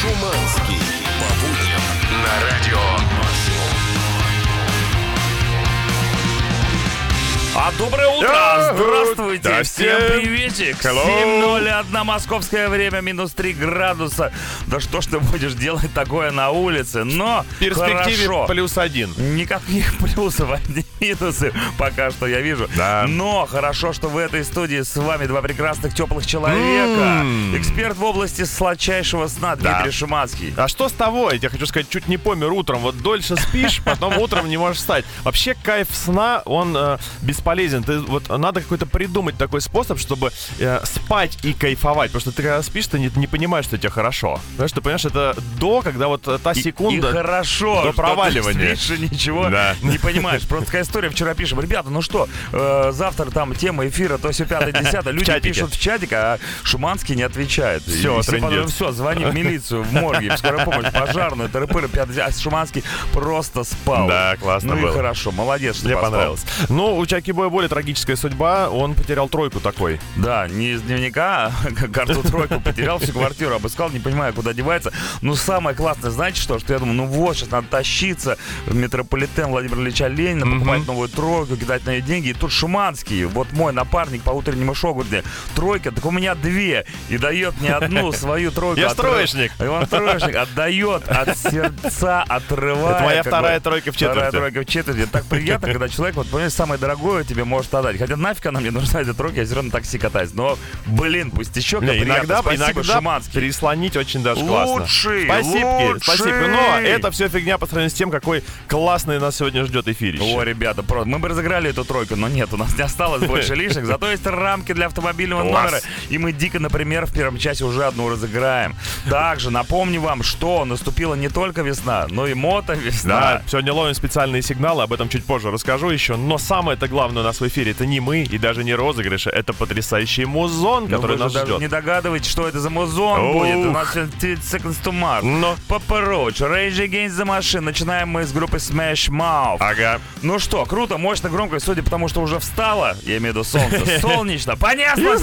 Шуманский. По будням на радио А доброе утро! Здравствуйте! Здрасте! Всем приветик! Hello! 7.01 московское время, минус 3 градуса. Да что ж ты будешь делать такое на улице? Но В перспективе хорошо. плюс один. Никаких плюсов, одни минусы пока что я вижу. Да. Но хорошо, что в этой студии с вами два прекрасных теплых человека. М. Эксперт в области сладчайшего сна Да. Дмитрий Шуманский. А что с того? Я тебе хочу сказать, чуть не помер утром. Вот дольше спишь, потом утром не можешь встать. Вообще кайф сна, он э, бесполезен. Ты, вот надо какой-то придумать такой способ, чтобы э, спать и кайфовать. Потому что ты когда спишь, ты не, не понимаешь, что тебе хорошо. Знаешь, ты понимаешь, это до, когда вот та И- секунда... И, хорошо, до проваливания. ты спишь и ничего Да. не понимаешь. Просто такая история. Вчера пишем, ребята, ну что, э, завтра там тема эфира, то все пятое, десятое. Люди пишут в чатик, а Шуманский не отвечает. Всё, трындец. все, звони в милицию, в морге, в скорую помощь, пожарную, тыры-пыры, пятое. А Шуманский просто спал. Да, классно Ну и было. хорошо, молодец, что Мне поспал. понравилось. Ну, у Чаки Боя более трагическая судьба. Он потерял тройку такой. Да, не из дневника, а карту тройку потерял, всю квартиру обыскал, не понимаю, куда девается. Но самое классное, знаете что? Что я думаю, ну вот, сейчас надо тащиться в метрополитен Владимира Ильича Ленина, покупать новую тройку, кидать на нее деньги. И тут Шуманский, вот мой напарник по утреннему шоу, говорит, мне, тройка, так у меня две. И дает мне одну свою тройку. Я троечник. И он троечник. Отдает от сердца, отрывая. Это моя вторая тройка в Вторая четверти. тройка в четверти. Так приятно, когда человек, вот, понимаешь, самое дорогое тебе может отдать. Хотя нафиг она мне нужна, эта тройка, я все равно на такси катаюсь. Но, блин, пусть еще Не, иногда, Спасибо, иногда Шуманский. переслонить очень даже классно. Лучший, Спасибо, лучший. спасибо. Но это все фигня по сравнению с тем, какой классный нас сегодня ждет эфирище. О, ребята, просто мы бы разыграли эту тройку, но нет, у нас не осталось больше лишних. Зато есть рамки для автомобильного номера. И мы дико, например, в первом часе уже одну разыграем. Также напомню вам, что наступила не только весна, но и мото-весна. Да, сегодня ловим специальные сигналы, об этом чуть позже расскажу еще. Но самое-то главное у нас в эфире это не мы и даже не розыгрыши, это потрясающий музон, Но который вы же нас даже ждет. не догадываетесь, что это за музон Ух. будет. У нас сегодня 30 seconds to Mars. Но. Papa Roach, Rage Against the Machine. Начинаем мы с группы Smash Mouth. Ага. Ну что, круто, мощно, громко, судя по тому, что уже встало, я имею в виду солнце, солнечно, понеслось!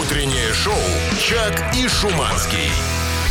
Утреннее шоу «Чак и Шуманский».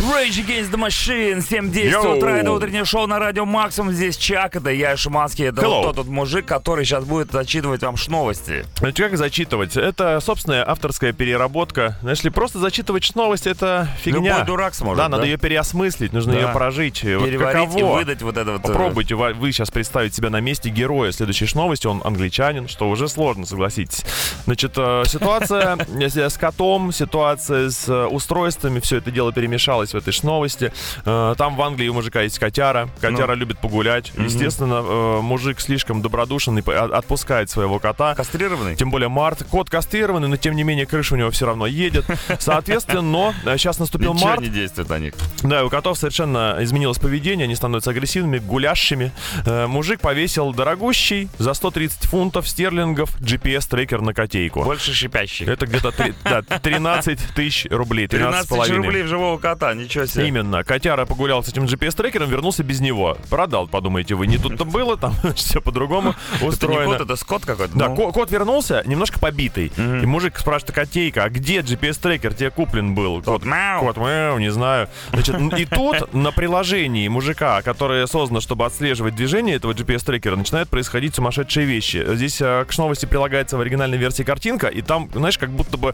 Rage Against the Machine, 7.10 Йоу. утра, это утреннее шоу на радио Максимум, здесь Чак, это я, Шуманский, это Hello. вот тот мужик, который сейчас будет зачитывать вам новости. Значит, как зачитывать? Это собственная авторская переработка. Знаешь ли, просто зачитывать новость это фигня. Любой дурак сможет, Да, надо да? ее переосмыслить, нужно Да. ее прожить. И Переварить и каково? выдать вот это вот... э, Попробуйте вы, сейчас представить себя на месте героя следующей новости. Он англичанин, что уже сложно, согласитесь. Значит, э, ситуация с котом, ситуация с э, устройствами, все это дело перемешалось в этой ж новости. Э, Там в Англии у мужика есть котяра. Котяра Ну. любит погулять. Естественно, э, мужик слишком добродушен и отпускает своего кота. Кастрированный? Тем более март. Кот кастрированный, но тем не менее крыша у него все равно едет. Соответственно, но сейчас наступил Ничего март. не действует на них. Да, у котов совершенно изменилось поведение, они становятся агрессивными, гулящими. Э, мужик повесил дорогущий за 130 фунтов стерлингов GPS-трекер на котейку. Больше шипящих. Это где-то три- да, 13 тысяч рублей, 13 13 с тысяч рублей в живого кота, ничего себе. Именно. Котяра погулял с этим GPS-трекером, вернулся без него. Продал, подумаете вы. Не тут-то было, там все по-другому Это не устроено. кот, это скот какой-то. Да, ну. ко- кот вернулся, немножко побитый. И мужик спрашивает, котейка, а где GPS-трекер тебе куплен был? Кот мяу. Кот мяу, не знаю. Значит, и тут на приложении мужика, которое создано, чтобы отслеживать движение этого GPS-трекера, начинают происходить сумасшедшие вещи. Здесь э, к новости прилагается в оригинальной версии картинка, и там, знаешь, как будто бы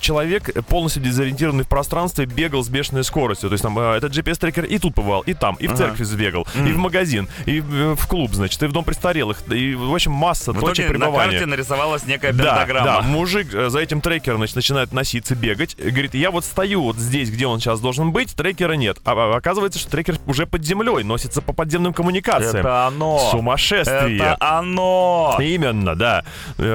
человек, полностью дезориентированный в пространстве, бегал с бешеной скоростью. То есть там э, этот GPS-трекер и тут побывал, и там, и в церкви сбегал, и в магазин, и в, в клуб, значит, и в дом престарелых, и, в общем, масса В точек итоге на пребывания. карте нарисовалась некая Да, да, пентаграмма. мужик э, за этим трекером значит, начинает носиться, бегать. Говорит, я вот стою вот здесь, где он сейчас должен быть, трекера нет. А, а оказывается, что трекер уже под землей, носится по подземным коммуникациям. Это оно. Сумасшествие. Это оно. Именно, да.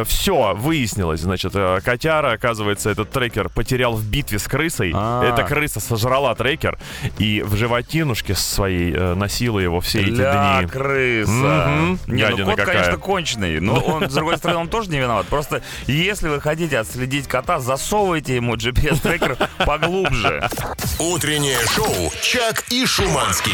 Все, выяснилось. Значит, э, котяра, оказывается, этот трекер потерял в битве с крысой. А. Эта крыса сожрала трекер и в животинушке своей э, носила его все эти Ля, дни. крыса. Мгм. Не, ну Гадина кот, какая. конечно, конченый. Но он, с другой стороны, он тоже не виноват. Просто если вы хотите отследить кота, засовывайте ему GPS-трекер поглубже. Утреннее шоу «Чак и Шуманский».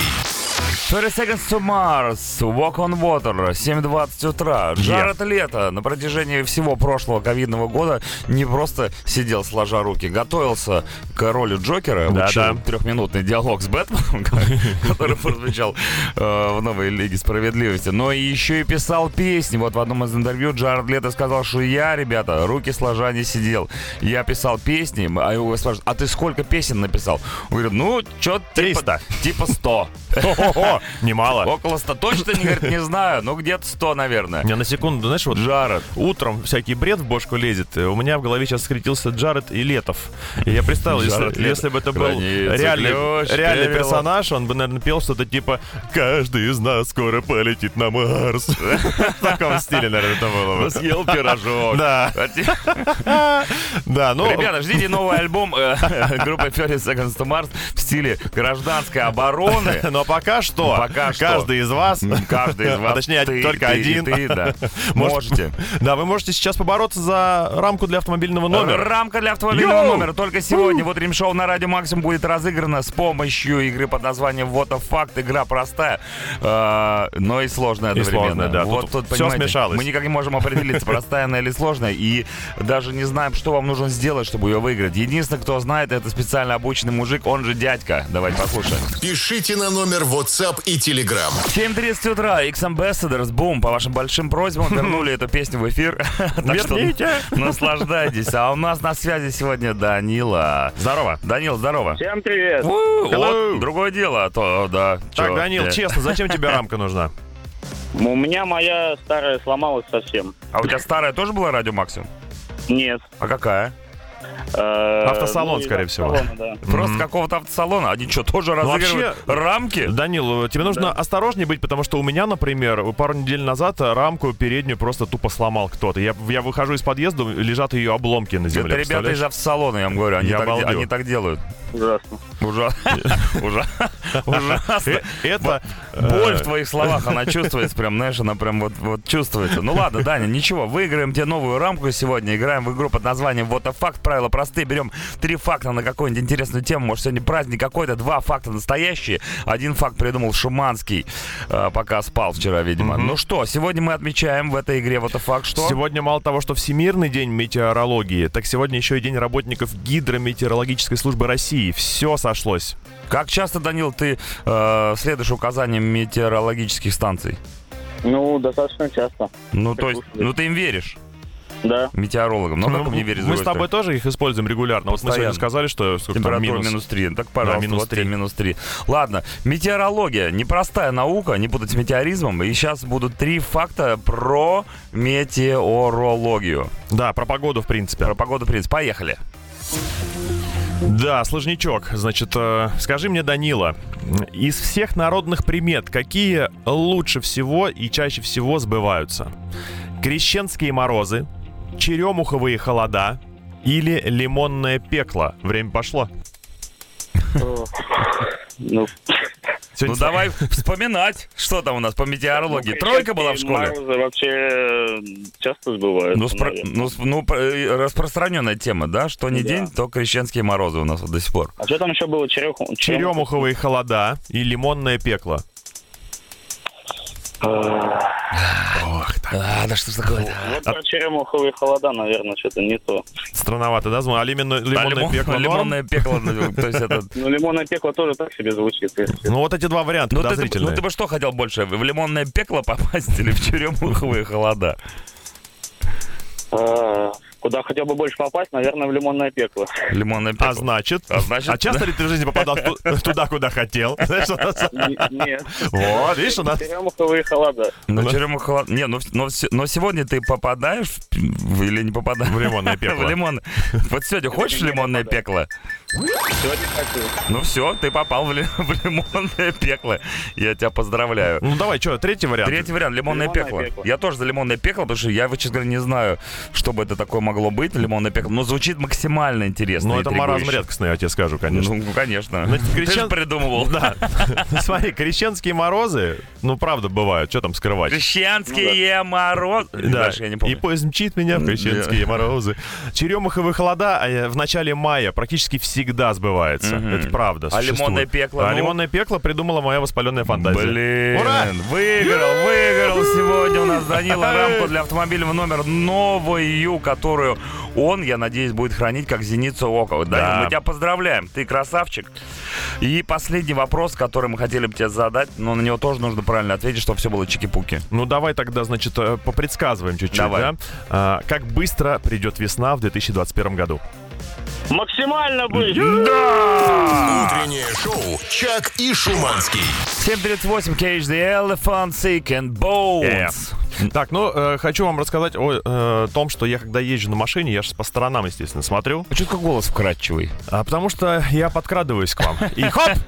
30 Seconds to Mars, Walk on Water, 7.20 утра. Джаред Лето на протяжении всего прошлого ковидного года не просто сидел сложа руки, готовился к роли Джокера, Да, учил да. Трехминутный диалог с Бэтменом, который прозвучал э, в новой Лиге Справедливости, но еще и писал песни. Вот в одном из интервью Джаред Лето сказал, что я, ребята, руки сложа не сидел. Я писал песни, а его спрашивают, а ты сколько песен написал? Он говорит, ну, что 300. Типа 100. Ого, немало. Около 100. Точно не, говорит, не знаю. Ну, где-то 100, наверное. Не, на секунду, знаешь, вот Джаред. утром всякий бред в бошку лезет. У меня в голове сейчас скрестился Джаред и Летов. И я представил, если, если бы это был Границы реальный, реальный персонаж, он бы, наверное, пел что-то типа «Каждый из нас скоро полетит на Марс». В таком стиле, наверное, это было Ну, бы. съел пирожок. Да, да, ну... Ребята, ждите новый альбом э, группы 30 Seconds to Mars в стиле гражданской обороны. Но пока что, Пока что. каждый из вас, Каждый из вас. а точнее ты, только один, ты, да. Может- Можете. да, вы можете сейчас побороться за рамку для автомобильного номера. Рамка для автомобильного номера. Только сегодня вот ремшоу на Радио Максимум будет разыграно с помощью игры под названием Вот a Fact. Игра простая, э, но и сложная И одновременно. сложная, да. Вот Тут тут, понимаете, смешалось. Мы никак не можем определиться, простая она или сложная, и даже не знаем, что вам нужно сделать, чтобы ее выиграть. Единственное, кто знает, это специально обученный мужик, он же дядька. Давайте послушаем. Пишите на номер WhatsApp и Telegram. 7.30 утра, X Ambassadors, бум, по вашим большим просьбам вернули эту песню в эфир. Так что Верните. Наслаждайтесь. А у нас на связи сегодня Данила. Здорово. Данил, здорово. Всем привет. У. Вот другое дело, а то да. Так, чё, Данил, э, честно, зачем тебе рамка нужна? У меня моя старая сломалась совсем. А у тебя старая тоже была радио Максимум? Нет. А какая? Э, Автосалон, из скорее всего. да. Просто какого-то автосалона. Они что, тоже разыгрывают вообще- рамки? Данил, тебе нужно осторожнее быть, потому что у меня, например, пару недель назад рамку переднюю просто тупо сломал кто-то. Я, я выхожу из подъезда, лежат ее обломки на земле. Это ребята из автосалона, я вам говорю. Они, Я так, обалдел. они так делают. Ужасно. Ужасно. Ужа- Ужасно. Э, Это... Боль э, в твоих словах, она чувствуется прям, знаешь, она прям вот, вот чувствуется. Ну ладно, Даня, ничего, выиграем тебе новую рамку сегодня. Играем в игру под названием Вот факт. Правила простые. Берем три факта на какую-нибудь интересную тему. Может, сегодня праздник какой-то. Два факта настоящие. Один факт придумал Шуманский, э, пока спал вчера, видимо. Ну что, сегодня мы отмечаем в этой игре Вот a факт что? Сегодня мало того, что Всемирный день метеорологии, так сегодня еще и день работников Гидрометеорологической службы России. Все сошлось. Как часто, Данил, ты э, следуешь указаниям метеорологических станций? Ну, достаточно часто. Ну, то есть, ну ты им веришь, Да. метеорологам. Ну, как мне верить мы с тобой тоже их используем регулярно. Вот мы Постоянно. сегодня сказали, что Температура минус. минус 3. Так, пожалуйста, минус вот 3, 3. минус 3. Ладно, метеорология. Непростая наука, не путать с метеоризмом. И сейчас будут три факта про метеорологию. Да, про погоду, в принципе. Про погоду, в принципе. Поехали. Да, сложнячок. Значит, э, скажи мне, Данила, из всех народных примет, какие лучше всего и чаще всего сбываются? Крещенские морозы, черемуховые холода или лимонное пекло? Время пошло. Ну, Сегодня Ну давай вспоминать, что там у нас по метеорологии. ну, Тройка была в школе? Морозы вообще э, часто сбываются. Ну, спро- ну, ну, э, распространенная тема, да? Что не Да. день, то крещенские морозы у нас вот до сих пор. А что там еще было? Черемуховые холода и лимонное пекло. А, да что ж такое Вот про черемуховые холода, наверное, что-то не то. Странновато, да? А лимонное, лимонное пекло норм? лимонное пекло, ну, то есть это... Ну, лимонное пекло тоже так себе звучит. если- Ну вот эти два варианта Ну подозрительные. ну ты бы что хотел больше, в лимонное пекло попасть или в черемуховые холода? А, Куда хотел бы больше попасть, наверное, в лимонное пекло. Лимонное пекло. А значит? А значит, часто ли ты в жизни попадал ту- туда, куда хотел? Нет. Вот, видишь, у нас... Черемуховые холода. Ну, черемуха холод... Не, ну, но, но сегодня ты попадаешь или не попадаешь? В лимонное пекло. В лимон. Вот сегодня хочешь лимонное пекло? Сегодня хочу. Ну все, ты попал в, ли- в лимонное пекло. Я тебя поздравляю. Ну давай, что, третий вариант? Третий вариант лимонное, Лимонное пекло. пекло. Я тоже за лимонное пекло, потому что я, честно говоря, не знаю, что бы это такое могло быть, лимонное пекло, но звучит максимально интересно. Ну, это маразм редкостный, я тебе скажу, конечно. Ну, конечно. Значит, Ты крещен- же придумывал. Да. Смотри, крещенские морозы, ну, правда, бывают. Что там скрывать? Крещенские мороз. Да, Дальше я не и поезд мчит меня в крещенские морозы. Черемуховые холода а, в начале мая практически всегда сбывается. Мгм. Это правда. А существует. лимонное пекло, А ну? лимонное пекло придумала моя воспаленная фантазия. Блин, Ура! выиграл, выиграл сегодня у нас Данила рамку для автомобильного номер новую, которую он, я надеюсь, будет хранить как зеницу ока. Данил, Да. мы тебя поздравляем, ты красавчик. И последний вопрос, который мы хотели бы тебе задать, но на него тоже нужно правильно ответить, чтобы все было чики-пуки. Ну, давай тогда, значит, э, попредсказываем чуть-чуть, Давай. да? А, как быстро придет весна в 2021 году? Максимально быстро. Утреннее шоу «Чак и Шуманский». 738 Cage the Elephant, Sick and Bones. Так, ну, э, хочу вам рассказать о э, том, что я, когда езжу на машине, я же по сторонам, естественно, смотрю. А что такой голос вкрадчивый? А потому что я подкрадываюсь к вам. И хоп!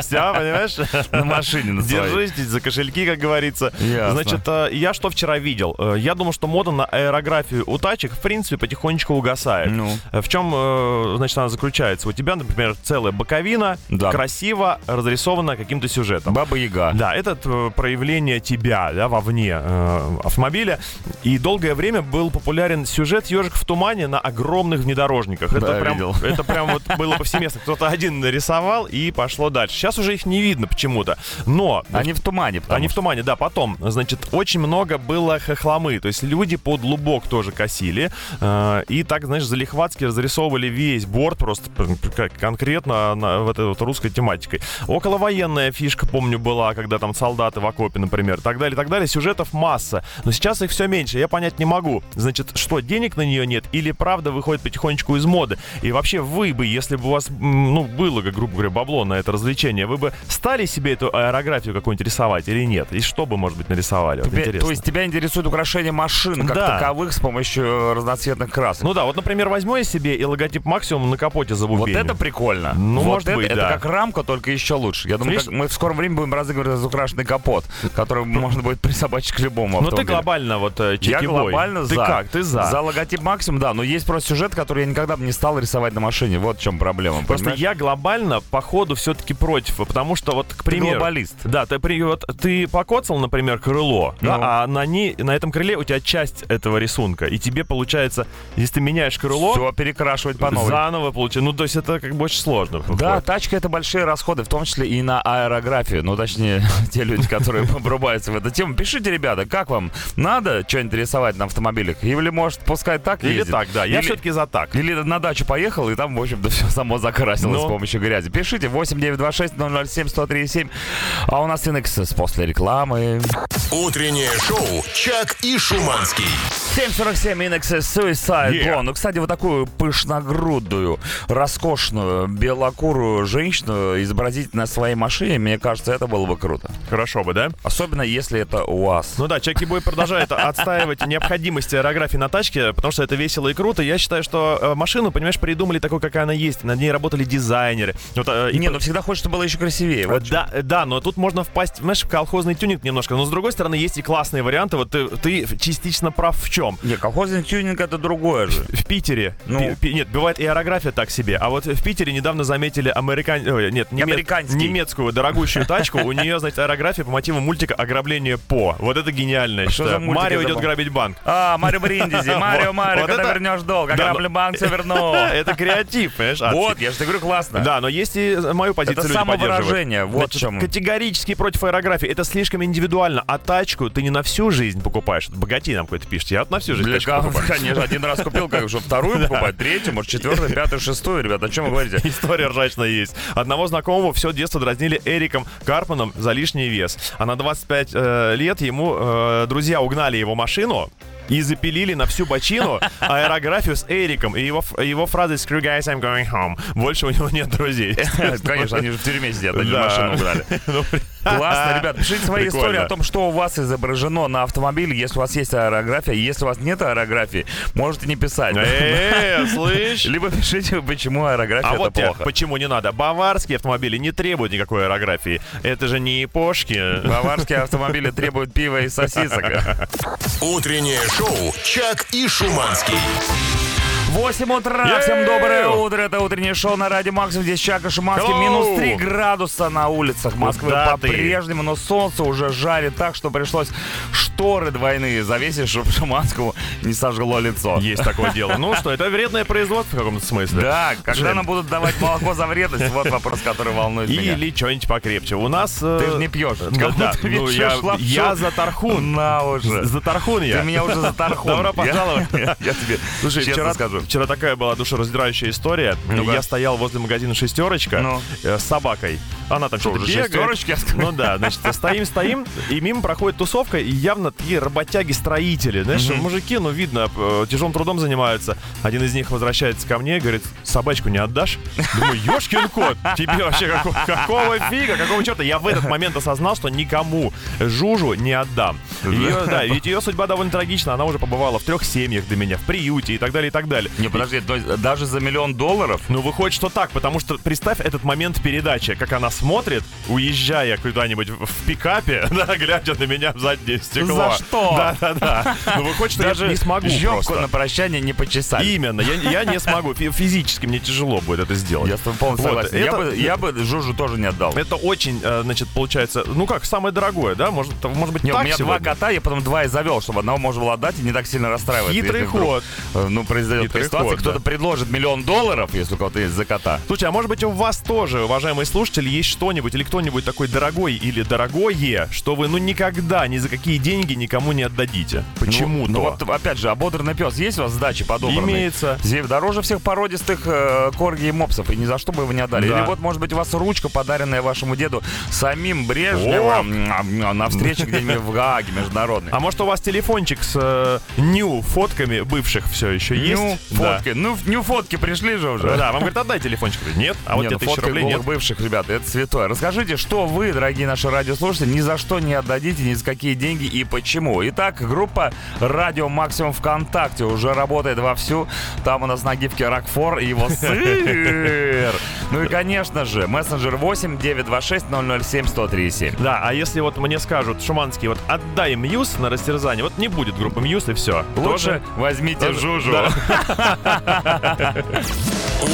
Все, понимаешь? На машине на. Держитесь за кошельки, как говорится. Значит, э, я что вчера видел? Э, Я думал, что мода на аэрографию у тачек, в принципе, потихонечку угасает. Ну. Э, В чем, значит, она заключается? У тебя, например, целая боковина, красиво разрисована каким-то сюжетом. Баба Яга. Да, это проявление тебя, да, вовне э, автомобиля. И долгое время был популярен сюжет «Ежик в тумане» на огромных внедорожниках. Это Да, прям, видел. это прям вот было повсеместно. Кто-то один нарисовал и пошло дальше. Сейчас уже их не видно почему-то. Но Они в тумане, они в что- тумане, да, потом, значит, очень много было хохломы, то есть люди под лубок тоже косили, э, и так, знаешь, залихватски разрисовывали весь борт просто как конкретно на, вот этой вот русской тематикой. Околовоенная фишка, помню, была, когда там солдаты в окопе, например, так далее, так далее, сюжетов масса, но сейчас их все меньше, я понять не могу, значит, что, денег на нее нет, или правда выходит потихонечку из моды, и вообще вы бы, если бы у вас, ну, было, как, грубо говоря, бабло на это развлечение, вы бы стали себе эту аэрографию какую-нибудь рисовать или нет? И что бы, может быть, нарисовали? Вот интересно. то есть тебя интересует украшение машин как Да. таковых с помощью э, разноцветных красок. Ну да, вот, например, возьму я себе и логотип Максимум на капоте вот забубеню. это прикольно. Ну, вот может это, быть, это да. как рамка, только еще лучше. Я думаю, как мы в скором времени будем разыгрывать разукрашенный капот, который можно будет присобачить к любому Ну ты автомобилю. глобально вот э, Я глобально Ты за. как? Ты за? За логотип максимум, да. Но есть просто сюжет, который я никогда бы не стал рисовать на машине. Вот в чем проблема. Просто понимаешь? я глобально, по ходу, все-таки против, потому что вот, к Ты примеру... глобалист. Да, ты, при, вот, ты покоцал, например, крыло, да, Ну. а на, ней, на этом крыле у тебя часть этого рисунка, и тебе получается, если ты меняешь крыло, Все перекрашивать по новой. заново получается. Ну, то есть это как бы очень сложно. Да, выходит. тачка это большие расходы, в том числе и на аэрографию. Ну, точнее, те люди, которые врубаются в эту тему. Пишите, ребята, как вам? Надо что-нибудь рисовать на автомобилях? Или, может, пускай так Или ездит? так, да. Я Или- все-таки за так. Или на дачу поехал, и там, в общем-то, все само закрасилось Ну. с помощью грязи. Пишите 8926 007 137. А у нас Инексис после рекламы. Утреннее шоу «Чак и Шуманский». 747 Инексис Suicide Yeah. Blonde. Ну, кстати, вот такую пышногрудую, роскошную, белокурую женщину изобразить на своей машине, мне кажется, это было бы круто. Хорошо бы, да? Особенно, если это УАЗ. Ну да, Чаки Бой продолжает отстаивать необходимость аэрографии на тачке, потому что это весело и круто. Я считаю, что э, машину, понимаешь, придумали такой, какая она есть. Над ней работали дизайнеры. Вот, э, и Не, ну всегда хочется, чтобы было еще красивее. Вот Да, да, но тут можно впасть, знаешь, в колхозный тюнинг немножко. Но с другой стороны, есть и классные варианты. Вот ты, ты частично прав в чем? Не, колхозный тюнинг это другое же. В Питере. Ну. пи- нет, бывает и аэрография так себе. А вот в Питере недавно заметили американ... нет, неме- Американский. немецкую дорогущую тачку. У нее, значит, аэрография по мотиву мультика «Ограбление по». Вот это гениально, я Что за Марио идет грабить банк. А, Марио Бриндизи, Марио, Марио, когда вернешь долг, ограблю банк, все верну. Это креатив, понимаешь? адский. Вот, я же говорю, классно. Да, но есть и мою позицию Это самовыражение, вот чем. Категорически против аэрографии. Это слишком индивидуально. А тачку ты не на всю жизнь покупаешь. Богатей нам какой-то пишет. Я на всю жизнь кого- покупаю. конечно, один раз купил, как же, вторую покупать, третью, может, четвертую, пятую, шестую, ребята, о чем вы говорите? История ржачная есть. Одного знакомого все детство дразнили Эриком Карпаном за лишний вес. А на 25 э, лет ему э, друзья угнали его машину и запилили на всю бочину аэрографию с Эриком и его, его фразой «Screw guys, I'm going home». Больше у него нет друзей. Конечно, они же в тюрьме сидят, они Да. машину угнали. Классно, ребят, пишите свои Прикольно. истории о том, что у вас изображено на автомобиле, если у вас есть аэрография. Если у вас нет аэрографии, можете не писать. Э, слышь? Либо пишите, почему аэрография А это вот плохо. почему не надо. Баварские автомобили не требуют никакой аэрографии. Это же не япошки. Баварские автомобили требуют пива и сосисок. Утреннее шоу «Чак и Шуманский». 8 утра, Ей! всем доброе утро. Это утреннее шоу на Радио Максим. Здесь Чака Шуманский. Hello! Минус 3 градуса на улицах Москвы Куда ты? по-прежнему, но солнце уже жарит так, что пришлось шторы двойные завесить, чтобы Шуманскому не сожгло лицо. Есть такое дело. Ну что, это вредное производство в каком-то смысле. Да, когда нам будут давать молоко за вредность, вот вопрос, который волнует меня. Или что-нибудь покрепче. У нас... э, Ты же не пьешь. Да, ты Ну, я, за тархун. На уже. За тархун я. Ты меня уже за тархун. Добро пожаловать. Я, тебе Слушай, честно вчера, вчера такая была душераздирающая история. Ну-ка. Я стоял возле магазина «Шестерочка» Ну. э, с собакой. Она там что-то бегает. «Шестерочки»? Ну да, значит, стоим, стоим, и мимо проходит тусовка, и явно такие работяги-строители. Знаешь, мужики, ну, видно, э, тяжелым трудом занимаются. Один из них возвращается ко мне и говорит, собачку не отдашь? Думаю, ешкин кот, тебе вообще какого, какого фига, какого черта? Я в этот момент осознал, что никому Жужу не отдам. Ее, да, ведь ее судьба довольно трагична. Она уже побывала в трех семьях до меня, в приюте и так далее, и так далее. Не, подожди, то есть даже за миллион долларов? Ну, выходит, что так, потому что представь этот момент передачи, как она смотрит, уезжая куда-нибудь в пикапе, да, глядя на меня в заднее стекло. За что? Да, да, да. Ну, выходит, что Даже я не смогу просто. на прощание не почесали. Именно, я, я не смогу. Фи- Физически мне тяжело будет это сделать. Я с тобой полностью Вот, согласен. Я, это- бы, я бы Жужу тоже не отдал. Это очень, э, значит, получается, ну как, самое дорогое, да? Может, может быть, Не, у так меня сегодня? два кота, я потом два и завел, чтобы одного можно было отдать и не так сильно расстраиваться. Хитрый если вдруг, ход. э, Ну, произойдет Ход, кто-то да. предложит миллион долларов, если у кого-то есть за кота. Слушайте, а может быть у вас тоже, уважаемые слушатели, есть что-нибудь или кто-нибудь такой дорогой или дорогое, что вы ну никогда ни за какие деньги никому не отдадите? Почему-то. Ну, ну вот, опять же, ободранный пес есть у вас сдачи подобранные? Имеется. Зе- Дороже всех породистых э, корги и мопсов, и ни за что бы его не отдали. Да. Или вот, может быть, у вас ручка, подаренная вашему деду самим Брежневым м, на встрече где-нибудь в Гааге международной. А может у вас телефончик с э, ню фотками бывших все еще есть? Ню Да. фотки. Ну, ню фотки пришли же уже. Да, вам говорят, отдай телефончик. Нет, а вот Не, тебе тысяча фотка рублей нет. бывших, ребята, это святое. Расскажите, что вы, дорогие наши радиослушатели, ни за что не отдадите, ни за какие деньги и почему. Итак, группа Радио Максимум ВКонтакте уже работает вовсю. Там у нас на гифке Рокфор и его сыр. Ну и, конечно же, мессенджер 8 926 007 137. Да, а если вот мне скажут, Шуманский, вот отдай Мьюз на растерзание, вот не будет группы Мьюз и все. Лучше возьмите тоже- Жужу. да.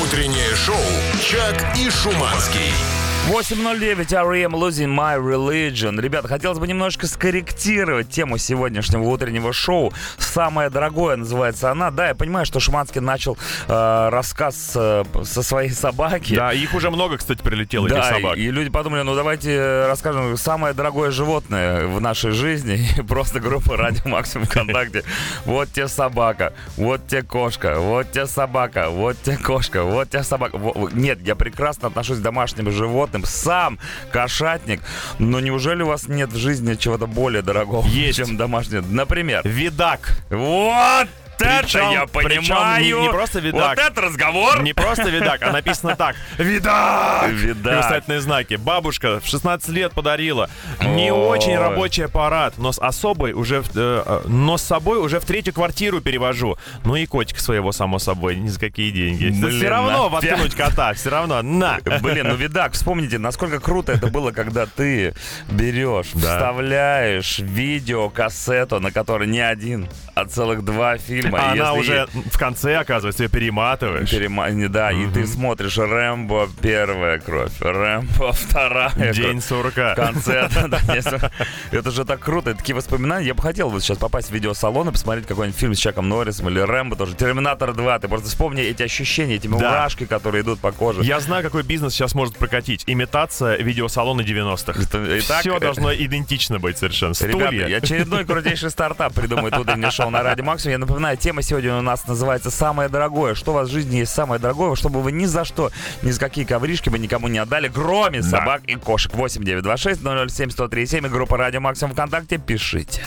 Утреннее шоу «Чак и Шуманский». 8.09, R.E.M. Losing My Religion. Ребята, хотелось бы немножко скорректировать тему сегодняшнего утреннего шоу. «Самое дорогое» называется она. Да, я понимаю, что Шуманский начал э, рассказ э, со своей собаки. Да, их уже много, кстати, прилетело, этих Да, собак. и, и люди подумали, ну давайте расскажем самое дорогое животное в нашей жизни. И просто группа Радио Максимум ВКонтакте. Вот тебе собака, вот тебе кошка, вот тебе собака, вот тебе кошка, вот тебе собака. Нет, я прекрасно отношусь к домашним животным, сам кошатник. Но неужели у вас нет в жизни чего-то более дорогого, Есть. чем домашнее? Например, Видак. вот Причем- это я причем понимаю. не- не просто видак. Вот это разговор. Не просто видак, а написано так. Видак! Видак. Восклицательные знаки. Бабушка в 16 лет подарила. Не очень рабочий аппарат, но с особой уже, э, э, но с собой уже в третью квартиру перевожу. Ну и котика своего, само собой, ни за какие деньги. Блин, все равно воткнуть кота, все равно, на. Блин, ну видак, вспомните, насколько круто это было, когда ты берешь, Да. вставляешь видеокассету, на которой не один, а целых два фильма. А И она уже в конце, оказывается, ее перематываешь. перема- не, Да, и ты смотришь Рэмбо первая кровь, Рэмбо вторая День сурка. В конце, это же так круто, такие воспоминания. Я бы хотел вот сейчас попасть в видеосалон и посмотреть какой-нибудь фильм с Чаком Норрисом или Рэмбо тоже, Терминатор 2. Ты просто вспомни эти ощущения, эти мурашки, которые идут по коже. Я знаю, какой бизнес сейчас может прокатить. Имитация видеосалона 90-х. Это- итак, Все должно идентично быть совершенно. Ребята, и очередной крутейший стартап придумает утреннее шоу на Радио Максимум. Я напоминаю, тема сегодня у нас называется «Самое дорогое». Что у вас в жизни есть самое дорогое, чтобы вы ни за что, ни за какие ковришки бы никому не отдали, кроме собак и кошек. 8 926 007 137 и группа Радио Максимум ВКонтакте. Пишите.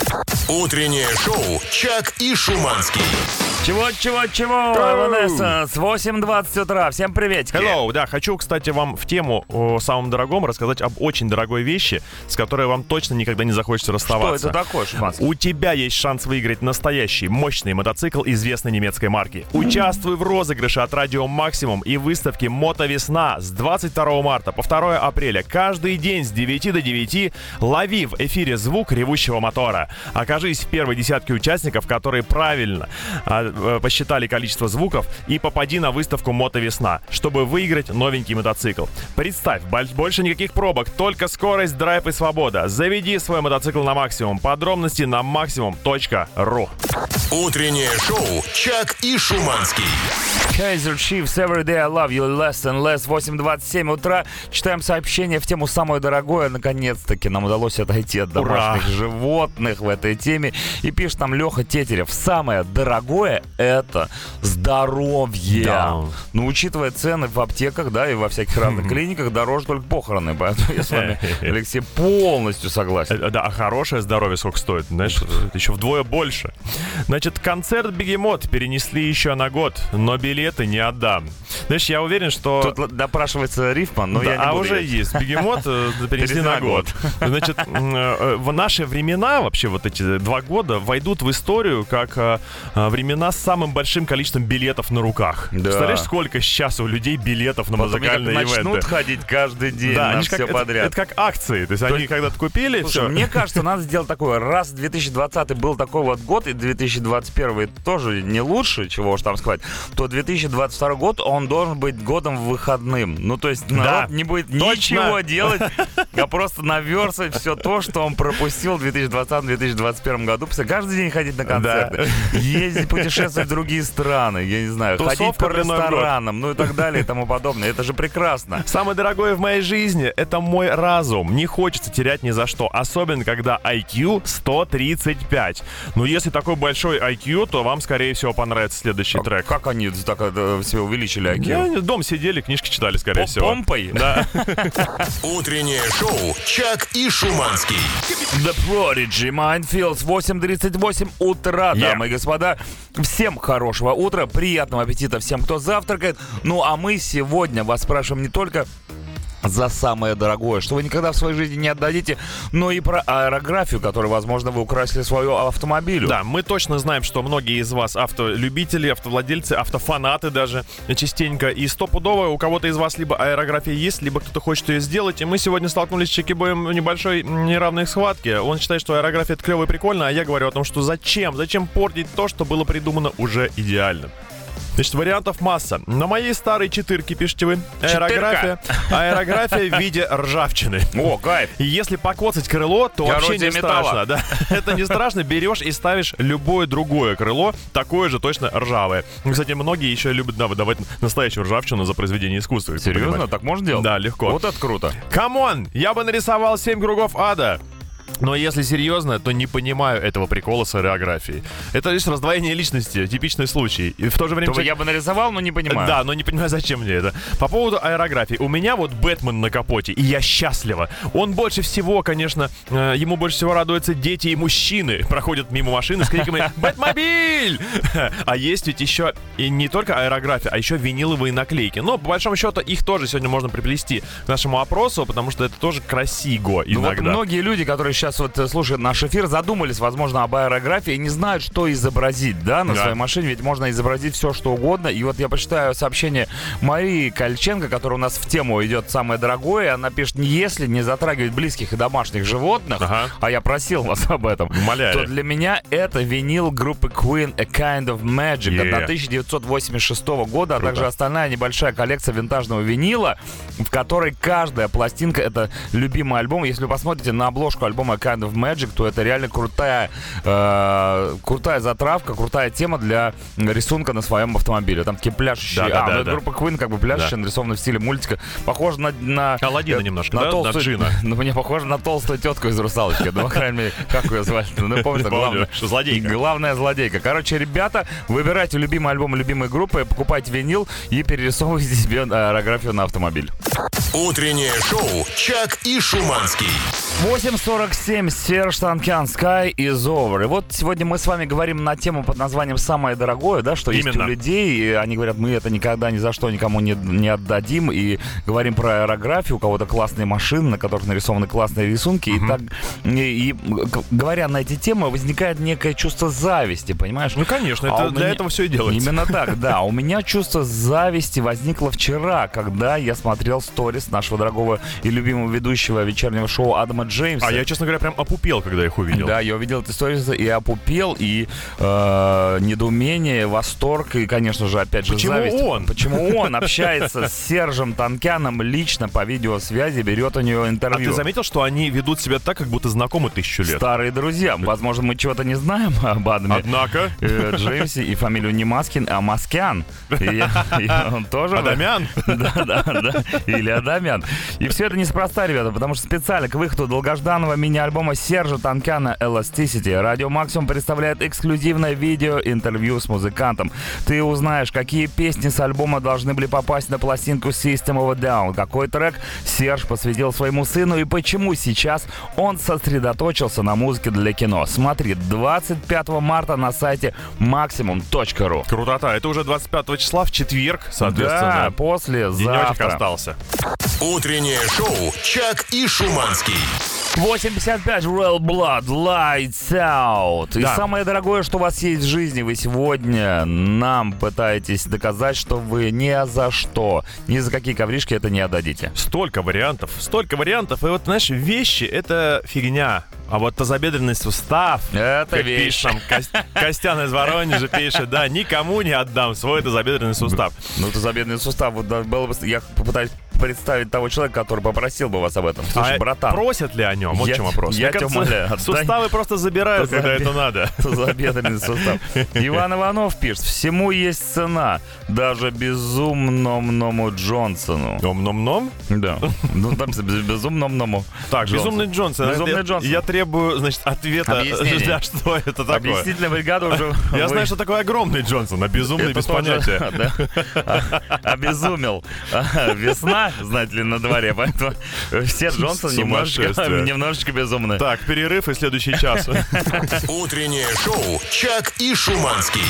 Утреннее шоу «Чак и Шуманский». Чего, чего, чего? Эванесенс, 8.20 утра. Всем приветики. Hello, да, хочу, кстати, вам в тему о самом дорогом рассказать об очень дорогой вещи, с которой вам точно никогда не захочется Что расставаться. это такое, Шиманский? У тебя есть шанс выиграть настоящий, мощный мотоцикл известной немецкой марки. Участвуй в розыгрыше от Радио Максимум и выставке Мотовесна с 22 марта по 2 апреля. Каждый день с 9 до 9 лови в эфире звук ревущего мотора. Окажись в первой десятке участников, которые правильно а, посчитали количество звуков и попади на выставку Мотовесна, чтобы выиграть новенький мотоцикл. Представь, боль- больше никаких пробок, только скорость, драйв и свобода. Заведи свой мотоцикл на максимум. Подробности на максимум.ру. Утреннее шоу «Чак и Шуманский». Kaiser Chiefs, Every Day I Love You Less and Less, 8.27 утра. Читаем сообщение в тему «Самое дорогое». Наконец-таки нам удалось отойти от домашних Ура! животных в этой теме. И пишет нам Леха Тетерев. Самое дорогое – это здоровье. Да. Ну, учитывая цены в аптеках, да, и во всяких разных клиниках, дороже только похороны. Поэтому я с вами, Алексей, полностью согласен. Э, Да, а хорошее здоровье сколько стоит? Знаешь, еще вдвое больше. Значит, концерт Бегемот перенесли еще на год, но билеты не отдам. Знаешь, я уверен, что... Тут допрашивается рифма, но Да, я не а буду уже есть. Бегемот э, перенесли на год. Значит, э, в наши времена, вообще вот эти два года, войдут в историю как э, времена с самым большим количеством билетов на руках. Да. Представляешь, сколько сейчас у людей билетов на Потом музыкальные начнут ивенты? ходить каждый день Да, на все как, это- подряд. Это, как акции. То есть они когда-то купили, Слушай, все. мне кажется, надо сделать такое. Раз 2020 был такой вот год, и 2021 тоже не лучше, чего уж там сказать, то 2022 год, он должен быть годом выходным. Ну, то есть народ не будет точно. ничего делать, а просто наверстывать все то, что он пропустил в 2020-2021 году. Каждый день ходить на концерты, ездить, путешествовать в другие страны, я не знаю, ходить по ресторанам, ну и так далее и тому подобное. Это же прекрасно. Самое дорогое в моей жизни — это мой разум. Не хочется терять ни за что. Особенно, когда IQ 135. Но если такой большой IQ, то вам, скорее всего, понравится следующий трек. Как они так это, себе увеличили IQ? Я не- Дом сидели, книжки читали, скорее По- всего. Помпой? Да. Утреннее шоу «Чак и Шуманский». The Prodigy, Mindfields, 8.38 утра, Yeah. дамы и господа. Всем хорошего утра, приятного аппетита всем, кто завтракает. Ну, а мы сегодня вас спрашиваем не только за самое дорогое, что вы никогда в своей жизни не отдадите, но и про аэрографию, которую, возможно, вы украсили свою автомобилю. Да, мы точно знаем, что многие из вас автолюбители, автовладельцы, автофанаты даже частенько. И стопудово у кого-то из вас либо аэрография есть, либо кто-то хочет ее сделать. И мы сегодня столкнулись с Чекибоем в небольшой неравной схватке. Он считает, что аэрография это клево и прикольно, а я говорю о том, что зачем? Зачем портить то, что было придумано уже идеально? Значит, вариантов масса. На моей старой четверке, пишите вы, аэрография, аэрография в виде ржавчины. О, кайф. И если покоцать крыло, то вообще не страшно. Да? Это не страшно. Берешь и ставишь любое другое крыло, такое же точно ржавое. Ну, Кстати, многие еще любят да, выдавать настоящую ржавчину за произведение искусства. Серьезно? Так можно делать? Да, легко. Вот это круто. Come on! Я бы нарисовал 7 кругов ада. Но если серьезно, то не понимаю этого прикола с аэрографией. Это лишь раздвоение личности, типичный случай. И в то же время... То я бы нарисовал, но не понимаю. Да, но не понимаю, зачем мне это. По поводу аэрографии. У меня вот Бэтмен на капоте, и я счастлива. Он больше всего, конечно, э, ему больше всего радуются дети и мужчины. Проходят мимо машины с криками «Бэтмобиль!» А есть ведь еще и не только аэрография, а еще виниловые наклейки. Но, по большому счету, их тоже сегодня можно приплести к нашему опросу, потому что это тоже красиго Ну вот иногда. многие люди, которые сейчас вот э, слушают наш эфир, задумались, возможно, об аэрографии и не знают, что изобразить, да, на Да. своей машине, ведь можно изобразить все, что угодно. И вот я почитаю сообщение Марии Кольченко, которая у нас в тему идет самое дорогое, она пишет, если не затрагивать близких и домашних животных, Ага. а я просил вас об этом, Умоляю. то для меня это винил группы Queen A Kind of Magic Yeah. от 1986 года, а Круто. также остальная небольшая коллекция винтажного винила, в которой каждая пластинка это любимый альбом. Если вы посмотрите на обложку альбома Kind of Magic, то это реально крутая, э, крутая затравка, крутая тема для рисунка на своем автомобиле. Там такие пляшущие. Да-да-да, а, ну, это да. группа Queen как бы пляшущая, Да. нарисована в стиле мультика. Похоже на... на Аладдина э, немножко, на да? На толстую, Джина. Ну, мне похоже на толстую тетку из «Русалочки». Ну, по крайней мере, как ее звали? Ну, помню, Помню, главное. злодейка. Главная злодейка. Короче, ребята, выбирайте любимый альбом любимой группы, покупайте винил и перерисовывайте себе аэрографию на автомобиль. Утреннее шоу «Чак и Шуманский». 7, Серж Танкян, Sky is over. И вот сегодня мы с вами говорим на тему под названием «Самое дорогое», да, что есть Именно. у людей, и они говорят, мы это никогда ни за что никому не, не отдадим, и говорим про аэрографию, у кого-то классные машины, на которых нарисованы классные рисунки, и так, и, и, говоря на эти темы, возникает некое чувство зависти, понимаешь? Ну, конечно, А это для меня- этого все и делается. Именно так, да. У меня чувство зависти возникло вчера, когда я смотрел сторис нашего дорогого и любимого ведущего вечернего шоу Адама Джеймса. А я, честно говоря, прям опупел, когда их увидел. Да, я увидел эти сторисы и опупел, и э, недоумение, восторг, и, конечно же, опять же, Почему зависть. он? Почему он общается с Сержем Танкяном лично по видеосвязи, берет у него А интервью. ты заметил, что они ведут себя так, как будто знакомы тысячу лет? Старые друзья. Возможно, мы чего-то не знаем об Адаме. Однако... э, Джеймсе и фамилию не Маскин, а Маскян. И, и он тоже... Адамян? Да, да, да. Или Адамян. И все это неспроста, ребята, потому что специально к выходу долгожданного мини-альбома Сержа Танкана Elasticity Радио Максимум представляет эксклюзивное видео-интервью с музыкантом. Ты узнаешь, какие песни с альбома должны были попасть на пластинку System of a Down, какой трек Серж посвятил своему сыну и почему сейчас он сосредоточился на музыке для кино. Смотри, 25 марта на сайте maximum.ru. Крутота. Это уже 25 числа, в четверг, Да, соответственно. после Денечек завтра. остался. Утреннее шоу «Чак и Шуманский». 8.55 Royal Blood Lights Out. И Да. самое дорогое, что у вас есть в жизни, вы сегодня нам пытаетесь доказать, что вы ни за что, ни за какие ковришки это не отдадите. Столько вариантов, столько вариантов. И вот, знаешь, вещи — это фигня. А вот тазобедренный сустав, Это как вещь. пишет там Кос- Костян из Воронежа, пишет, да, никому не отдам свой тазобедренный сустав. Ну, это забедный сустав. Вот, да, было бы... Я попытаюсь представить того человека, который попросил бы вас об этом. Слушай, а братан, просят ли о нем? Вот Я- в чем вопрос. я тебя умоляю, отдай. суставы просто забирают, когда это надо. Тазобедренный сустав. Иван Иванов пишет, всему есть цена, даже безумному Джонсону. Ном-ном-ном. Да. Ну, там без- безумному. Так, безумный Джонсон. Безумный Джонсон. Я требую, значит, ответа, что это такое. Объяснительная бригада уже... Я знаю, что такое огромный Джонсон, а безумный без понятия. да, а- обезумел. А, Весна, знаете ли, на дворе, поэтому все Джонсон немножечко, немножечко безумны. Так, перерыв и следующий час. Утреннее шоу «Чак и Шуманский».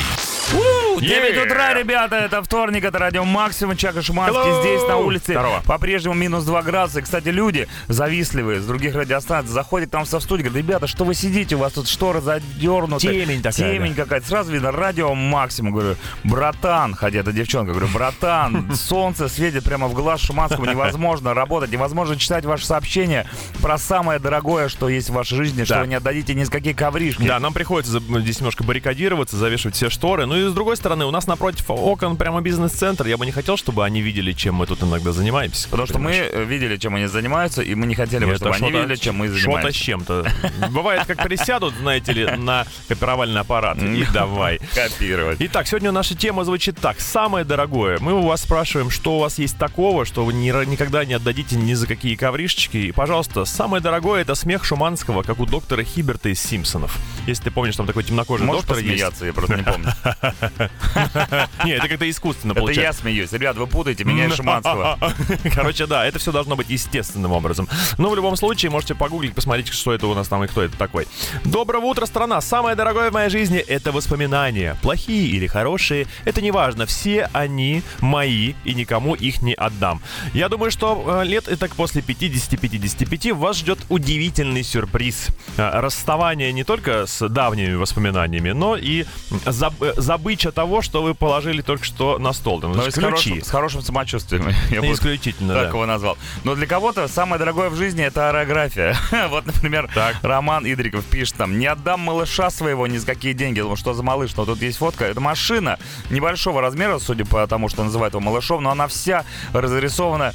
9 Yeah. утра, ребята, это вторник, это радио Максимум, Чака Шуманский Hello. здесь на улице. Здорово. По-прежнему минус 2 градуса. И, кстати, люди завистливые с других радиостанций заходят к нам со студии, говорят, ребята, что вы сидите, у вас тут шторы задернуты. Темень такая, Темень какая-то. Сразу видно, радио Максимум. Говорю, братан, хотя это девчонка, говорю, братан, солнце светит прямо в глаз Шуманскому, невозможно работать, невозможно читать ваши сообщения про самое дорогое, что есть в вашей жизни, что вы не отдадите ни с какие ковришки. Да, нам приходится за- здесь немножко баррикадироваться, завешивать все шторы. Ну и с другой стороны, у нас напротив окон прямо бизнес-центр. Я бы не хотел, чтобы они видели, чем мы тут иногда занимаемся. Потому что мы Понимаешь? видели, чем они занимаются, и мы не хотели бы, чтобы они видели, чем мы Что-то с занимаемся. чем-то. Бывает, как присядут, знаете ли, на копировальный аппарат. И давай. Копировать. Итак, сегодня наша тема звучит так. Самое дорогое. Мы у вас спрашиваем, что у вас есть такого, что вы ни никогда не отдадите ни за какие ковришечки. И, пожалуйста, самое дорогое — это смех Шуманского, как у доктора Хиберта из «Симпсонов». Если ты помнишь, там такой темнокожий Можешь доктор есть. посмеяться, я просто не помню. Не, это как-то искусственно Это получается. я смеюсь. Ребят, вы путаете меня и Шиманского. Короче, да, это все должно быть естественным образом. Но в любом случае, можете погуглить, посмотреть, что это у нас там и кто это такой. Доброе утро, страна! Самое дорогое в моей жизни — это воспоминания. Плохие или хорошие, это не важно. Все они мои, и никому их не отдам. Я думаю, что э, лет и так после 50-55 вас ждет удивительный сюрприз. Э, Расставание не только с давними воспоминаниями, но и заб- э, забыча того, что вы положили только что на стол. Там, Но и с ключи. хорошим, с хорошим самочувствием. Я Исключительно, так да. его назвал. Но для кого-то самое дорогое в жизни это аэрография. Вот, например, Так. Роман Идриков пишет там, не отдам малыша своего ни за какие деньги. Думаю, что за малыш? Но тут есть фотка. Это машина небольшого размера, судя по тому, что называют его малышом, но она вся разрисована, э,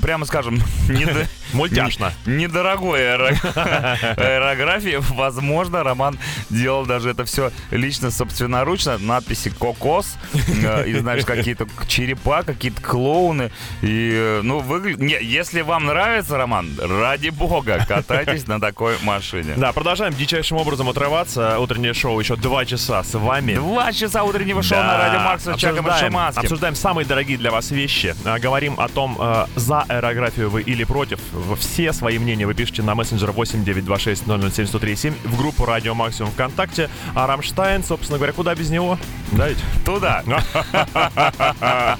прямо скажем, Мультяшно. недорогой аэро- аэрографии. Возможно, Роман делал даже это все лично, собственноручно. Надписи «Кокос», э, и, знаешь, какие-то черепа, какие-то клоуны. И, э, ну, выглядит... Если вам нравится, Роман, ради бога, катайтесь на такой машине. Да, продолжаем дичайшим образом отрываться. Утреннее шоу еще два часа с вами. Два часа утреннего шоу на радио Макса и обсуждаем, самые дорогие для вас вещи. А, Говорим о том, э, за аэрографию вы или против. Все свои мнения вы пишите на мессенджер 8926 007 1037 в группу Радио Максимум ВКонтакте. А Рамштайн, собственно говоря, куда без него? Да ведь? Туда.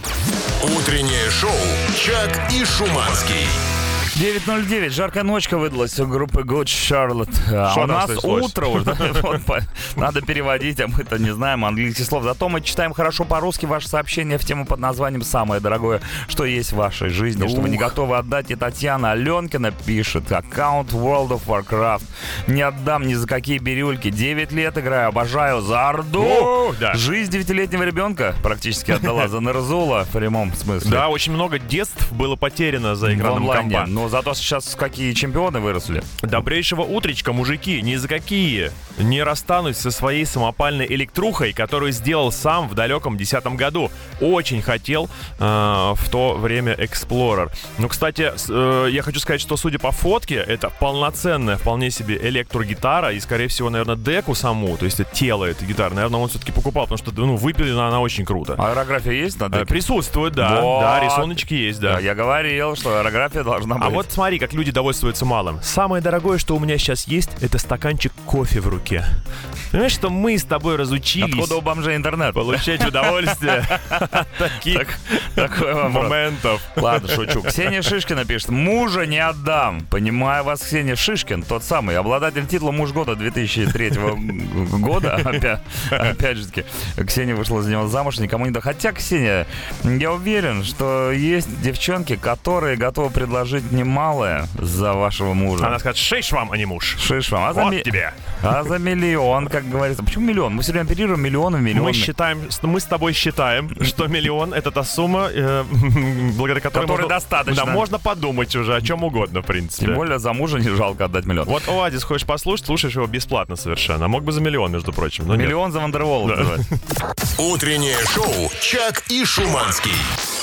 Утреннее шоу «Чак и Шуманский». 9.09. Жаркая ночка выдалась у группы Good Charlotte. А у нас утро уже. Надо переводить, а мы-то не знаем английских слов. Зато мы читаем хорошо по-русски ваше сообщение в тему под названием «Самое дорогое, что есть в вашей жизни», что вы не готовы отдать. И Татьяна Аленкина пишет. Аккаунт World of Warcraft. Не отдам ни за какие бирюльки. 9 лет играю, обожаю. За Орду. Жизнь девятилетнего ребенка практически отдала за Нарзула в прямом смысле. Да, очень много детств было потеряно за экраном компа. Но зато сейчас какие чемпионы выросли. Добрейшего утречка, мужики, ни за какие не расстанусь со своей самопальной электрухой, которую сделал сам в далеком десятом году. Очень хотел э, в то время Explorer. Ну, кстати, э, я хочу сказать, что судя по фотке, это полноценная вполне себе электрогитара и, скорее всего, наверное, деку саму, то есть это тело этой гитары, наверное, он все-таки покупал, потому что, ну, выпилена она очень круто. Аэрография есть на Э, деке? Присутствует, да, Вот. да, рисуночки есть, да. Да, я говорил, что аэрография должна быть. А вот смотри, как люди довольствуются малым. Самое дорогое, что у меня сейчас есть, это стаканчик кофе в руке. Понимаешь, что мы с тобой разучились Откуда у бомжей интернет? получать удовольствие таких моментов. Ладно, шучу. Ксения Шишкина пишет. Мужа не отдам. Понимаю вас, Ксения Шишкин, тот самый, обладатель титула муж года 2003 года. Опять, же таки, Ксения вышла за него замуж, никому не дала. Хотя, Ксения, я уверен, что есть девчонки, которые готовы предложить немалое за вашего мужа. Она скажет, шиш вам, а не муж. Шиш вам. А за, Вот ми- тебе. а за миллион, как говорится. Почему миллион? Мы все время оперируем миллионами, миллионами. Мы считаем, мы с тобой считаем, что миллион это та сумма, э, благодаря которой Которой можно- достаточно. Да, можно подумать уже о чем угодно, в принципе. Тем более за мужа не жалко отдать миллион. Вот Оазис хочешь послушать, слушаешь его бесплатно совершенно. А Мог бы за миллион, между прочим. но нет. Миллион за Вандервола называется. Утреннее шоу «Чак и Шуманский».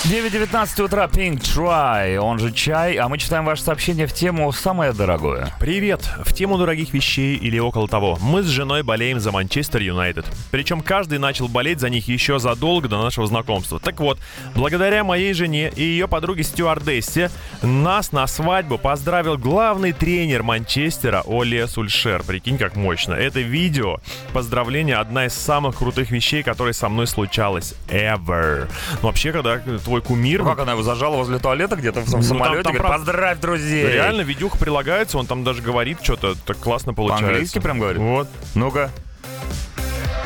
9.19 утра, Pink Try, он же чай, а мы читаем ваше сообщение в тему «Самое дорогое». Привет! В тему дорогих вещей или около того. Мы с женой болеем за Манчестер Юнайтед. Причем каждый начал болеть за них еще задолго до нашего знакомства. Так вот, благодаря моей жене и ее подруге стюардессе, нас на свадьбу поздравил главный тренер Манчестера Оле Сульшер. Прикинь, как мощно. Это видео поздравление одна из самых крутых вещей, которые со мной случалось ever. Ну, вообще, когда твой кумир... Ну, Как она его зажала возле туалета где-то в там- самолете? там говорит, прав- поздравь друзей! Реально, видюха прилагается, он там даже говорит что-то так классно получается. По-английски прям говорит? Вот. Ну-ка.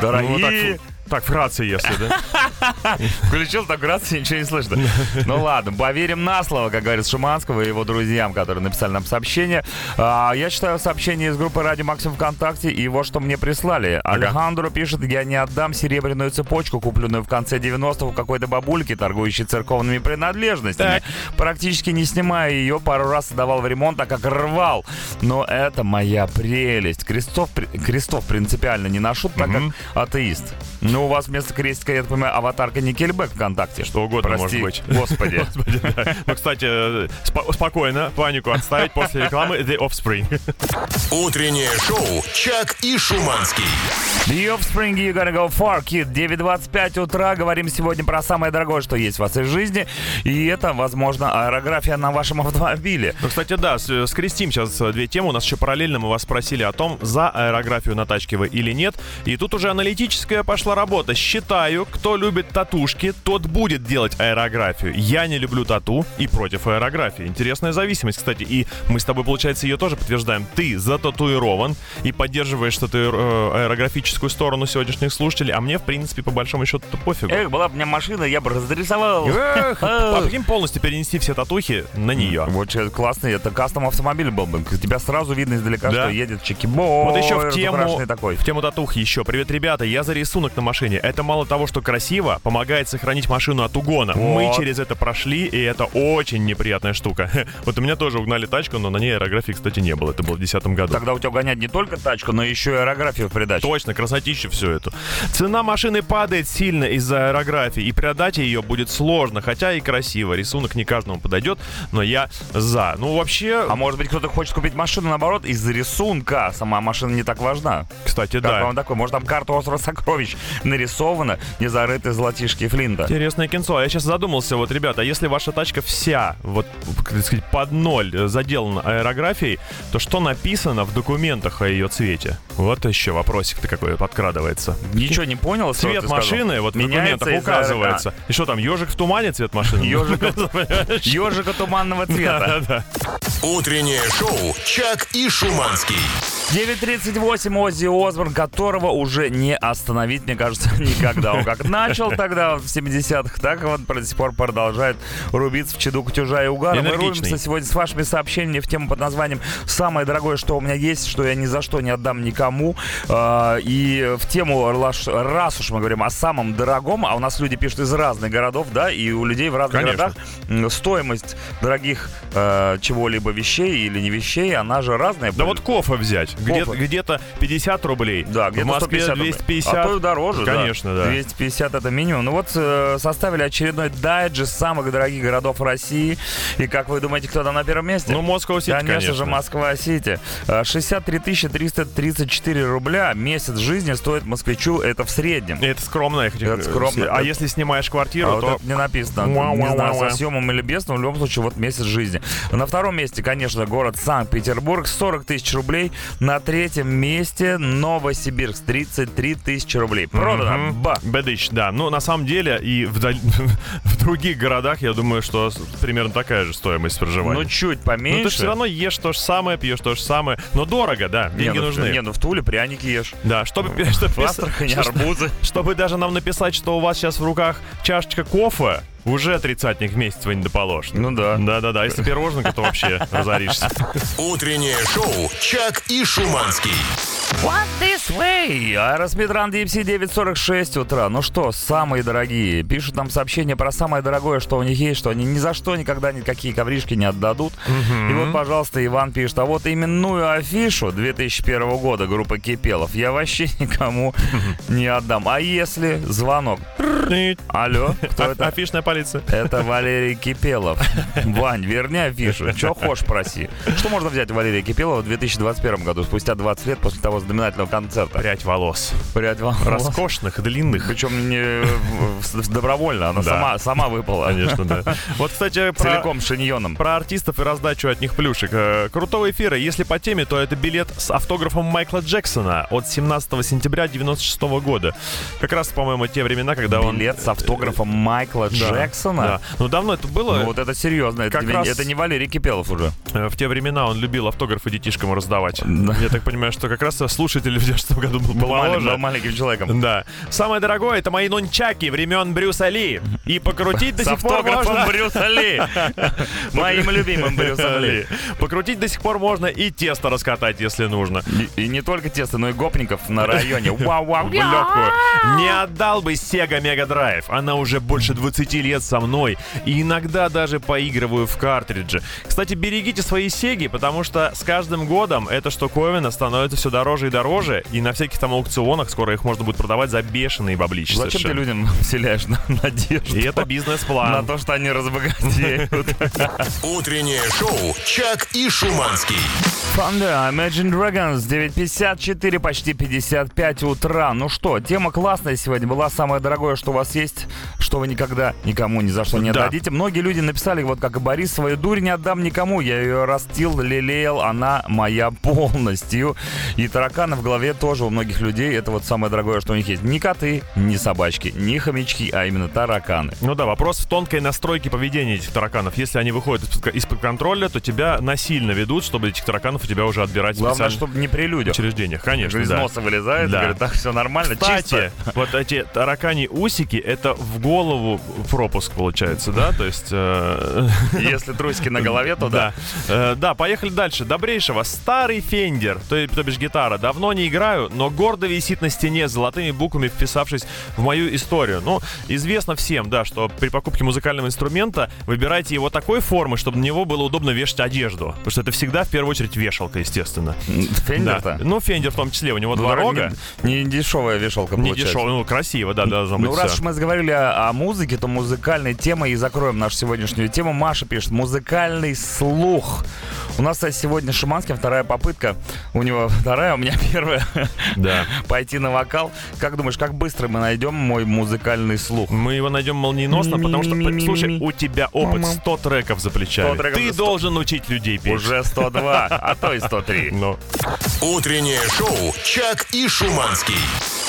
Ну, Дорогие! так, так, вкратце, если, да? Включил так раз, и ничего не слышно. Ну ладно, поверим на слово, как говорит Шуманского и его друзьям, которые написали нам сообщение. А, я читаю сообщение из группы Радио Максим ВКонтакте и вот что мне прислали. Алехандро пишет, я не отдам серебряную цепочку, купленную в конце 90-х у какой-то бабульки, торгующей церковными принадлежностями. Так. Практически не снимая ее, пару раз отдавал в ремонт, так как рвал. Но это моя прелесть. Крестов, крестов принципиально не ношу, так как атеист. Ну, у вас вместо крестика, я так понимаю, аватарка Никельбэк ВКонтакте. Что угодно Прости, может быть. Господи. Господи, да. Ну, кстати, э, спо- спокойно, панику отставить после рекламы The Offspring. Утреннее шоу «Чак и Шуманский». The Offspring, you gotta go far, kid. 9.25 утра. Говорим сегодня про самое дорогое, что есть в вашей жизни. И это, возможно, аэрография на вашем автомобиле. Ну, кстати, да, с- скрестим сейчас э, две темы. У нас еще параллельно мы вас спросили о том, за аэрографию на тачке вы или нет. И тут уже аналитическая пошла работа. Считаю, кто любит татушки, тот будет делать аэрографию. Я не люблю тату и против аэрографии. Интересная зависимость, кстати. И мы с тобой, получается, ее тоже подтверждаем. Ты зататуирован и поддерживаешь тату- э, аэрографическую сторону сегодняшних слушателей, а мне, в принципе, по большому счету-то пофигу. Эх, была бы у меня машина, я бы разрисовал. Эх, а прикинь, полностью перенести все татухи на нее. Вот что классный, это кастом автомобиль был бы. Тебя сразу видно издалека, Да. что едет чекибой. Вот еще в тему, такой. в тему татух еще. Привет, ребята, я за рисунок на машине. Это мало того, что красиво, помогает сохранить машину от угона. Мы Вот. через это прошли, и это очень неприятная штука. Вот у меня тоже угнали тачку, но на ней аэрографии, кстати, не было. Это было в 2010 году. Тогда у тебя гонять не только тачку, но еще и аэрографию в придачу. Точно, красотища все это. Цена машины падает сильно из-за аэрографии, и продать ее будет сложно, хотя и красиво. Рисунок не каждому подойдет, но я за. Ну, вообще, А может быть, кто-то хочет купить машину, наоборот, из-за рисунка. Сама машина не так важна. кстати, Как да. вам такой? Может, там карта острова сокровищ нарисовано, не зарыты золотишки Флинта. Интересное кинцо. А я сейчас задумался, вот, ребята, а если ваша тачка вся, вот, как сказать, под ноль заделана аэрографией, то что написано в документах о ее цвете? Вот еще вопросик-то какой подкрадывается. Ничего не понял, Цвет ты сказал? машины вот в Меняется документах из-за- указывается. И что там, ежик в тумане цвет машины? Ежика, туманного цвета. Утреннее шоу «Чак и Шуманский». 9.38 Оззи Осборн, которого уже не остановить, мне кажется, никогда. Он как начал тогда в 70-х, так вот до сих пор продолжает рубиться в чаду кутюжа и угара. Мы рубимся сегодня с вашими сообщениями в тему под названием «Самое дорогое, что у меня есть, что я ни за что не отдам никому». А, И в тему, раз уж мы говорим о самом дорогом, а у нас люди пишут из разных городов, да, и у людей в разных Конечно. городах стоимость дорогих э, чего-либо вещей или не вещей, она же разная. Да вот кофе взять. Где-. Где-то 50 рублей. Да, В где-то Москве 150 рублей. 250. А то и дороже. Конечно, да. 250 это минимум. Ну вот э, составили очередной дайджест самых дорогих городов России. И как вы думаете, кто там на первом месте? Ну, Москва-Сити, Конечно, конечно. же, Москва-Сити. Э, 63 334 рубля месяц жизни стоит москвичу, это в среднем. Это скромно. я хочу- Это скромно. А если снимаешь квартиру, А вот то... это не написано. Уа, Не уа, знаю, со съемом или без, но в любом случае вот месяц жизни. На втором месте, конечно, город Санкт-Петербург, 40 тысяч рублей. На третьем месте Новосибирск, 33 тысячи рублей. Продано. Мгм. Ба. Бэдыч, да. Ну, на самом деле, и в, даль- в других городах, я думаю, что примерно такая же стоимость проживания. Ну, чуть Ну, поменьше. ты все равно ешь то же самое, пьешь то же самое. Но дорого, да, Не, деньги ну, нужны. Не, ну в Туле пряники ешь. Да, чтобы, чтобы, В Астрахани что- арбузы. чтобы даже нам написать, что у вас сейчас в руках чашечка кофе, уже тридцатник в месяц вы не доположите. Ну да. Да-да-да, если пироженка, то вообще разоришься. Утреннее шоу «Чак и Шуманский». What this way? Aerosmith Run DMC 9.46 утра. Ну что, самые дорогие. Пишут нам сообщение про самое дорогое, что у них есть, что они ни за что никогда никакие коврижки не отдадут. И вот, пожалуйста, Иван пишет, а вот именную афишу 2001 года группы Кипелов я вообще никому не отдам. А если звонок? Алло, кто А- это? Афишная полиция. Это Валерий Кипелов. Вань, верни афишу. Че хочешь, проси. Что можно взять Валерия Кипелова в 2021 году, спустя 20 лет после того знаменательного концерта? Прядь волос. Прядь волос. Роскошных, длинных. Причем не добровольно, она Да. сама, сама выпала. Конечно, да. Вот, кстати, про, Целиком шиньоном. про артистов и раздачу от них плюшек. Э, Крутого эфира. Если по теме, то это билет с автографом Майкла Джексона от 17 сентября 96 года. Как раз, по-моему, те времена, когда он... Билет с автографом Майкла Да, Джексона. Да. Ну, давно это было. Ну вот это серьезно, это, Как раз- это не Валерий Кипелов уже. Э, В те времена он любил автографы детишкам раздавать. Да. Я так понимаю, что как раз слушатель в 96 году был помоложе. был маленьким человеком. Да. Самое дорогое это мои нунчаки времен Брюса Ли. И покрутить до сих пор можно. Брюса Ли. Моим любимым Брюсом Ли. Покрутить до сих пор можно и тесто раскатать, если нужно. И, и не только тесто, но и гопников на районе. Вау-вау, В легкую. Не отдал бы Sega Mega Drive. Она уже больше 20 лет со мной. И иногда даже поигрываю в картридже. Кстати, берегите свои Сеги, потому что с каждым годом эта штуковина становится все дороже и дороже. И на всяких там аукционах скоро их можно будет продавать за бешеные баблища. Зачем ты совершенно. людям вселяешь на- надежду? И это На бизнес-план. то, что они разбогатеют. Утреннее шоу «Чак и Шуманский». Thunder, Imagine Dragons, 9.54, почти 55 утра. Ну что, тема классная сегодня была. Самое дорогое, что у вас есть, что вы никогда никому ни за что не Да. отдадите. Многие люди написали, вот как и Борис, свою дурь не отдам никому. Я ее растил, лелеял, она моя полностью. И тараканы в голове тоже у многих людей. Это вот самое дорогое, что у них есть. Ни коты, ни собачки, ни хомячки, а именно тараканы. Ну да, вопрос в тонкой настройке поведения этих тараканов. Если они выходят из-под, контроля, то тебя насильно ведут, чтобы этих тараканов у тебя уже отбирать Главное, чтобы не при людях. учреждениях. Конечно, Из да. носа вылезает, Да. говорит, так, все нормально, Кстати, чисто. вот эти таракани усики, это в голову пропуск получается, да? То есть... э, Если трусики на голове, то да. Э, Да, поехали дальше. Добрейшего. Старый фендер, то, то бишь гитара. Давно не играю, но гордо висит на стене, золотыми буквами вписавшись в мою историю. Ну, известно всем, да, что при покупке музыкального инструмента выбирайте его такой формы, чтобы на него было удобно вешать одежду. Потому что это всегда, в первую очередь, вешалка, естественно. Фендер-то? Да. Ну, фендер в том числе, у него Ну, два рога. Не, не дешевая вешалка Не получается. дешево, ну, красиво, да, должно быть Ну, раз уж мы заговорили о, о музыке, то музыкальной темой и закроем нашу сегодняшнюю тему. Маша пишет, музыкальный слух У нас, кстати, сегодня с Шуманским вторая попытка. У него вторая, у меня первая. Да. Пойти на вокал. Как думаешь, как быстро мы найдем мой музыкальный слух? Мы его найдем молниеносно, потому что, слушай, у тебя опыт 100 треков за плечами. 100 треков Ты за 100. должен учить людей петь. Уже 102, а то и 103. Ну, Утреннее шоу «Чак и Шуманский».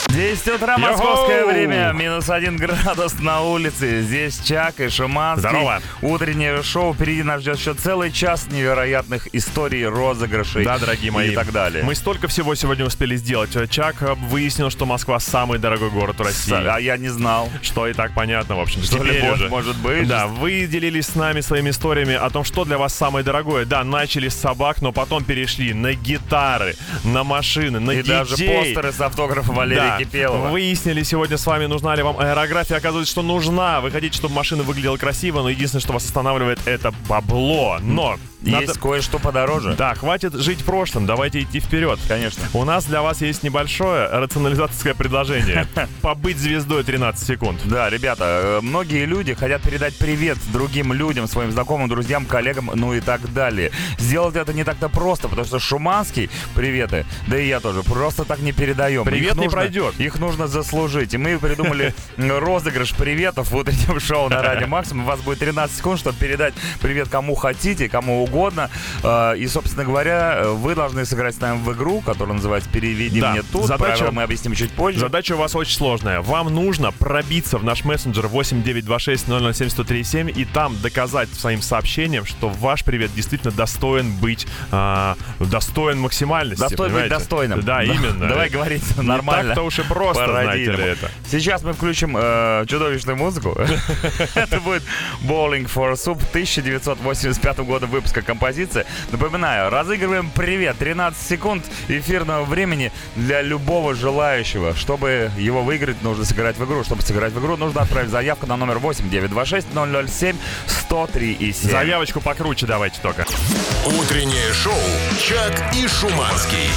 10 утра, московское время, минус один градус на улице. Здесь Чак и Шуманский. Здорово. Утреннее шоу. Впереди нас ждет еще целый час невероятных историй, розыгрышей. да, дорогие мои. И так далее. Мы столько всего сегодня успели сделать. Чак э, выяснил, что Москва самый дорогой город в России. А я не знал. Что и так понятно, в общем. Что ли, Теперь может- уже. может быть. Да, вы делились с нами своими историями о том, что для вас самое дорогое. Да, начали с собак, но потом перешли на гитары, на машины, на И даже постеры с автографом Валерия Да. Кипелова. Выяснили сегодня с вами, нужна ли вам аэрография. Оказывается, что нужна. Вы хотите, чтобы машина выглядела красиво, но единственное, что вас останавливает, это бабло. Но Есть надо- кое-что подороже. Да, хватит жить прошлым, давайте идти вперед. Конечно. У нас для вас есть небольшое рационализаторское предложение. Побыть звездой 13 секунд. Да, ребята, э, многие люди хотят передать привет другим людям, своим знакомым, друзьям, коллегам, ну и так далее. Сделать это не так-то просто, потому что Шуманский, приветы, да и я тоже, просто так не передаем. Привет Их не нужно- пройдет. Их нужно заслужить. И мы придумали м, розыгрыш приветов в утреннем шоу на Радио Максимум. У вас будет 13 секунд, чтобы передать привет кому хотите, кому угодно. Э, И, собственно говоря, э, вы должны сыграть с нами в игру, которая называется «Переведи Да, мне тут». задача- Правила мы объясним чуть позже. Задача у вас очень сложная. Вам нужно пробиться в наш мессенджер 8926-007-1037 и там доказать своим сообщением, что ваш привет действительно достоин быть а, достоин максимальности. Достоин быть понимаете? достойным. Да, именно. Давай говорить нормально. так-то уж и просто, знаете ли, это. Сейчас мы включим э, чудовищную музыку. Это будет Bowling for Soup 1985 года выпуска композиции. Напоминаю, разыгрываем привет. 13 секунд эфирного времени для любого желающего. Чтобы его выиграть, нужно сыграть в игру. Чтобы сыграть в игру, нужно отправить заявку на номер 8 926 007 103 и 7. Заявочку покруче давайте только. Утреннее шоу «Чак и Шуманский».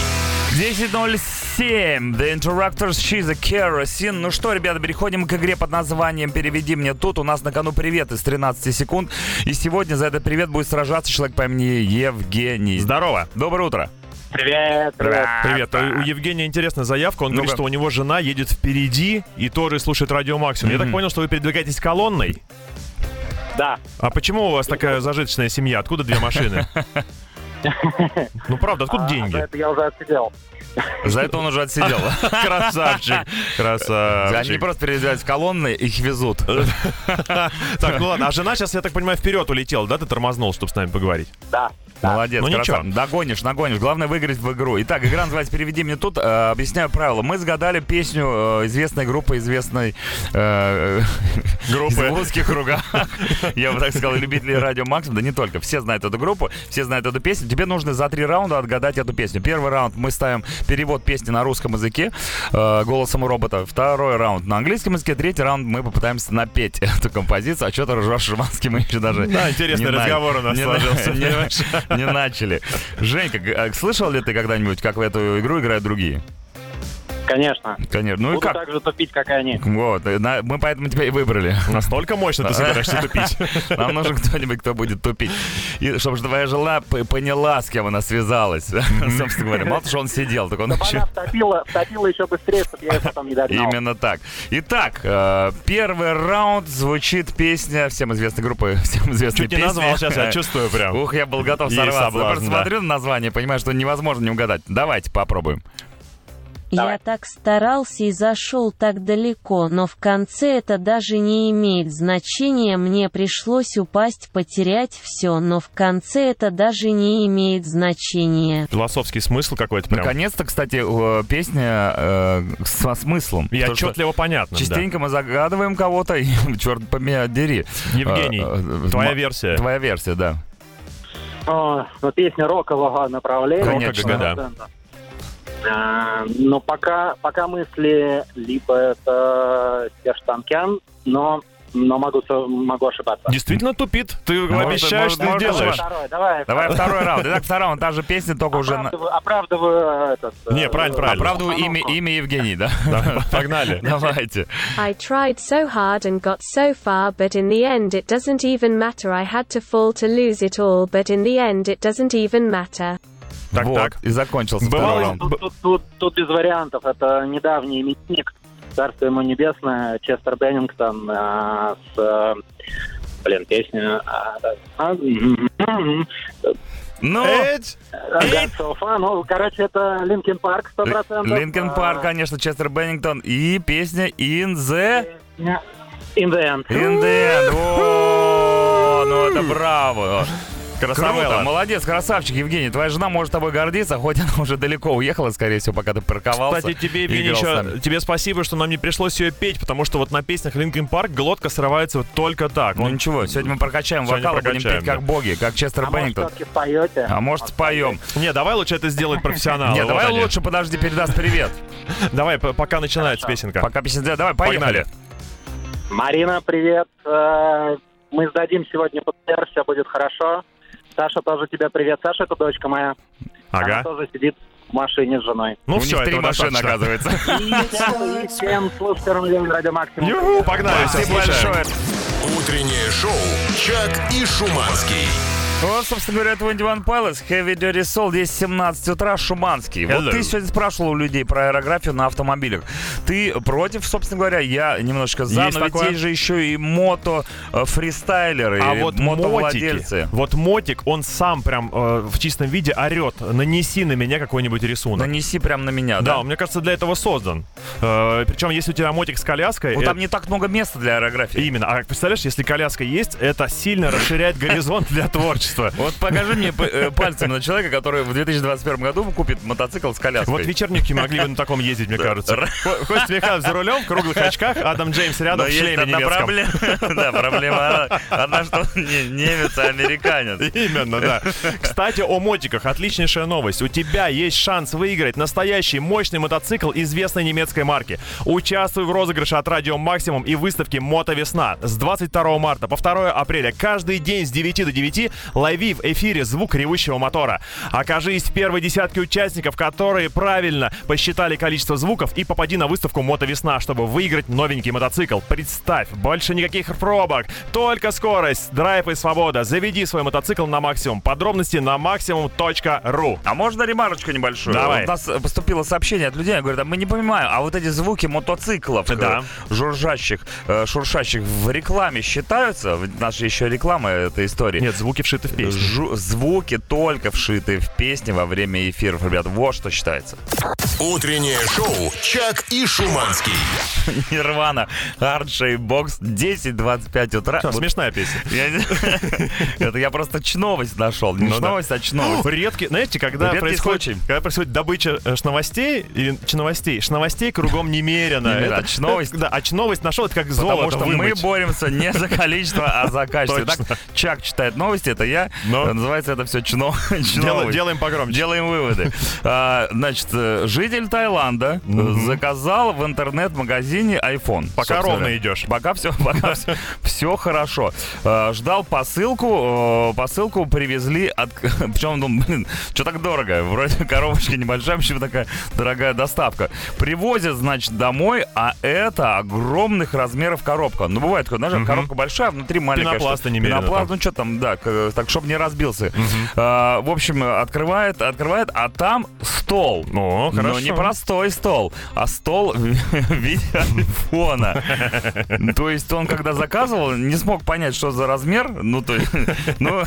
10.07. The Interrupters, She's a Kerosene. Ну что, ребята, переходим к игре под названием «Переведи мне тут». У нас на кону привет из 13 секунд. И сегодня за этот привет будет сражаться человек по имени Евгений. Здорово. Доброе утро. Привет, привет. Привет. У Евгения интересная заявка. Он говорит, Ну-ка. что у него жена едет впереди и тоже слушает радио Максимум. Я так понял, что вы передвигаетесь колонной. Да, А почему у вас такая зажиточная семья? Откуда две машины? Ну правда, откуда а, деньги? это я уже отсидел. За это он уже отсидел. Красавчик, Они не красавчик. просто переезжают в колонны, их везут. Так, ну ладно, а жена сейчас, я так понимаю, вперед улетела, да? Ты тормознул, чтобы с нами поговорить. Да. Молодец, Ну, ничего. красавчик. Догонишь, нагонишь. Главное выиграть в игру. Итак, игра называется «Переведи мне тут». Э, объясняю правила. Мы сгадали песню э, известной группы, известной э, Группы. в узких кругах. Я бы так сказал, любители радио Максим. Да не только. Все знают эту группу, все знают эту песню. Тебе нужно за три раунда отгадать эту песню. Первый раунд мы ставим перевод песни на русском языке э, голосом робота. Второй раунд на английском языке. Третий раунд мы попытаемся напеть эту композицию. А что ты ржешь, Шиманский, мы еще даже... Да, интересный не на- разговор у нас не сложился, на- не- Не начали. Женька, а слышал ли ты когда-нибудь, как в эту игру играют другие? Конечно. Конечно. Ну и Буду как? так же тупить, как и они. Вот, и на- мы поэтому тебя и выбрали. Настолько мощно ты собираешься тупить. Нам нужен кто-нибудь, кто будет тупить. И чтобы твоя жена поняла, с кем она связалась. Собственно говоря. Мало того, что он сидел, так он еще... она втопила, еще быстрее, чтобы я ее потом не догнал. Именно так. Итак, э, первый раунд звучит песня всем известной группы, всем известной Чуть не назвал, сейчас я чувствую прям. Ух, я был готов сорваться. Я просто смотрю на название, понимаю, что невозможно не угадать. Давайте попробуем. Давай. Я так старался и зашел так далеко, но в конце это даже не имеет значения, мне пришлось упасть, потерять все, но в конце это даже не имеет значения. Философский смысл какой-то прям. Наконец-то, кстати, песня э, со смыслом. И Потому отчетливо понятно. да. Частенько мы загадываем кого-то, и, черт побери, дери. Евгений, Э, э, твоя версия. Твоя версия, да. О, ну, песня рокового направления. Конечно. Да. А, Но пока, пока мысли либо это Серж Танкян, но но могу, со- могу ошибаться. Действительно тупит. Ты Может, обещаешь, может, ты может, сделаешь. Второй, давай. Давай второй раунд. Итак, второй раунд. Та же песня, только уже... Оправдываю, оправдываю этот... э, Не, правильно, правильно. Оправдываю имя, имя Евгений, да? Да, Погнали. Давайте. I tried so hard and got so far, but in the end it doesn't even matter. I had to fall to lose it all, but in the end it doesn't even matter. Так, вот, так. и закончился Бывало-. Тут, тут- тут- тут без вариантов. Это недавний именинник, царство ему небесное, Честер Беннингтон а, с... э, Блин, песня... а, а, Ну, So Far. Ну, короче, это Linkin Park, 100%. Линкен Парк, конечно, Честер Беннингтон. И песня In the... In the End. In the end. О, ну это браво. Круто, Красавелла. молодец, красавчик, Евгений. Твоя жена может тобой гордиться, хоть она уже далеко уехала, скорее всего, пока ты парковался. Кстати, тебе, Евгений, еще, тебе спасибо, что нам не пришлось ее петь, потому что вот на песнях Linkin Park глотка срывается вот только так. Ну Он- ничего, сегодня мы прокачаем Сегодня вокал и будем прокачаем, петь как да. боги, как Честер А Беннингтон. споете? А может, споем. Не, давай лучше это сделать профессионал. Нет, Вот давай они. лучше, подожди, передаст привет. Давай, пока начинается песенка. Пока песня... Давай, поехали. Погнали. Марина, привет. Э, Мы сдадим сегодня ПТР, все будет хорошо. Саша, тоже тебе привет. Саша, это дочка моя. Она Ага. тоже сидит в машине с женой. Ну У все, машины, достаточно. оказывается. И всем слушателям Радио Максимум. Юху, погнали, Спасибо большое. Утреннее шоу «Чак и Шуманский». Вот, собственно говоря, 21 Pilots, Heavy Dirty Soul, здесь 17 утра, Шуманский. Hello. Вот ты сегодня спрашивал у людей про аэрографию на автомобилях. Ты против, собственно говоря, я немножко за, Есть но ведь такое. есть же еще и мото э, фристайлеры, А вот мотовладельцы. мотики, вот мотик, он сам прям э, в чистом виде орет, нанеси на меня какой-нибудь рисунок. Нанеси прям на меня, Да, да? мне кажется, для этого создан. Э, причем, если у тебя мотик с коляской... Ну, э, там не так много места для аэрографии. Именно. А представляешь, если коляска есть, это сильно расширяет горизонт для творчества. Вот покажи мне э, пальцем на человека, который в 2021 году купит мотоцикл с коляской. Вот вечерники могли бы на таком ездить, мне кажется. Ко- Костя Михайлов за рулем, в круглых очках, Адам Джеймс рядом в шлеме немецком. Да, проблема одна, что немец, а американец. Именно, да. Кстати, о мотиках. Отличнейшая новость. У тебя есть шанс выиграть настоящий мощный мотоцикл известной немецкой марки. Участвуй в розыгрыше от Радио Максимум и выставке Мото Весна с 22 марта по 2 апреля. Каждый день с 9 до 9 лови в эфире звук ревущего мотора. Окажись в первой десятке участников, которые правильно посчитали количество звуков и попади на выставку Мото Весна, чтобы выиграть новенький мотоцикл. Представь, больше никаких пробок, только скорость, драйв и свобода. Заведи свой мотоцикл на максимум. Подробности на максимум.ру. А можно ремарочку небольшую? Давай. Вот у нас э, поступило сообщение от людей, говорят, а мы не понимаем, а вот эти звуки мотоциклов, э, Да. жужжащих, э, шуршащих в рекламе считаются? Наша еще реклама этой истории. Нет, звуки вшиты в песню. Жу- звуки только вшиты в песни во время эфиров, ребят. Вот что считается. Утреннее шоу «Чак и Шуманский». Нирвана, Hard Shape Box, 10.25 утра. Вот Смешная песня. Это я просто чновость нашел. Не Ну чновость, а чновость. Редкий, знаете, когда происходит, когда происходит добыча э, шновостей или чновостей, шновостей кругом немерено. Это А чновость? Да, а чновость нашел, это как Потому золото что мы боремся не за количество, а за качество. Итак, Чак читает новости, это я. Но. Называется это все чно. Дел- чновость. делаем погромче. Делаем выводы. А, Значит, житель Таиланда э, заказал в интернет-магазине iPhone. Пока Собственно ровно идешь. Пока все, пока все, все хорошо. Э, Ждал посылку, посылку привезли от... Причем, ну, блин, что так дорого? Вроде коробочка небольшая, почему такая дорогая доставка. Привозят, значит, домой, а это огромных размеров коробка. Ну, бывает такое, знаешь, коробка большая, а внутри маленькая. Пенопласта немерено Пенопласт, ну, что там, да, так, чтобы не разбился. А, в общем, открывает, открывает, а там стол. О, хорошо. Но не простой стол, а стол в виде айфона. То есть он, когда заказывал, не смог понять, что за размер. Ну, то есть, ну,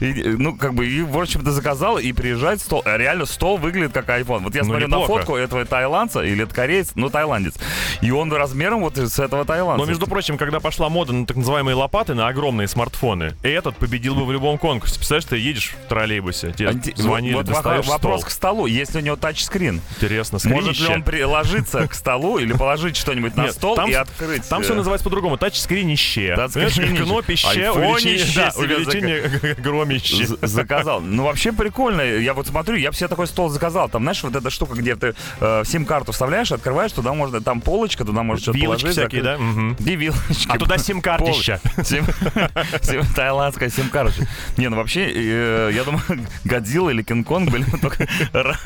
и- ну как бы, и, в общем-то, заказал, и приезжает стол. А Реально, стол выглядит как iPhone. Вот я Ну, смотрю на фотку этого тайландца, или это кореец, ну, тайландец. И он размером вот с этого тайландца. Но, между прочим, когда пошла мода на так называемые лопаты, на огромные смартфоны, этот победил бы в любом конкурсе. Представляешь, ты едешь в троллейбусе, тебе Анти- звонили, вот достаешь во- вопрос стол. к столу. Если у него тачскрин, Интересно, может ли скринище. он приложиться к столу или положить что-нибудь на стол и открыть? Там э, все называется по-другому. Тачскринище. Кнопище, увеличение, громище. заказал. Ну, вообще прикольно. Я вот смотрю, я бы себе такой стол заказал. Там, знаешь, вот эта штука, где ты э, сим-карту вставляешь, открываешь, туда можно, там полочка, туда можно что-то положить. всякие, да? И вилочки. А туда сим-картища. Таиландская сим-карточка. Не, ну вообще, э, я думаю, Годзилла или Кинг-Конг были бы только ра-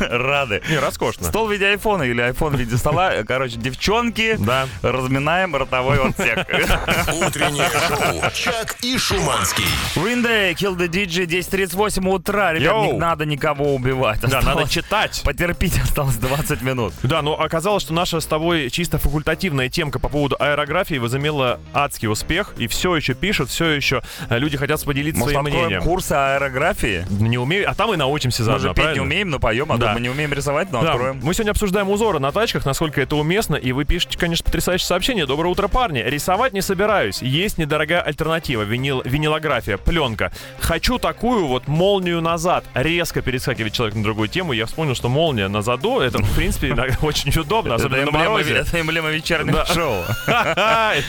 рады. Не, роскошно. Стол в виде айфона или айфон в виде стола. Короче, девчонки, Да. разминаем ротовой отсек. Утреннее шоу «Чак и Шуманский». Green Day, Kill the DJ, 10.38 утра. Ребят, Йоу. не надо никого убивать. Да, надо читать. Потерпите, осталось 20 минут. Да, но оказалось, что наша с тобой чисто факультативная темка по поводу аэрографии возымела адский успех, и все еще пишут, все еще э, люди хотят поделиться своим мнением. курсы аэрографии? Не умею, а там и научимся Мы заодно, же петь не правильно? умеем, но поем, а Да. мы не умеем рисовать, но Да, откроем. мы сегодня обсуждаем узоры на тачках, насколько это уместно, и вы пишете, конечно, потрясающее сообщение. Доброе утро, парни. Рисовать не собираюсь. Есть недорогая альтернатива, винил, винилография, пленка. Хочу такую вот молнию назад. Резко перескакивает человек на другую тему. Я вспомнил, что молния на заду, это, в принципе, иногда очень удобно, Это особенно на морозе. это эмблема вечернего Да. шоу.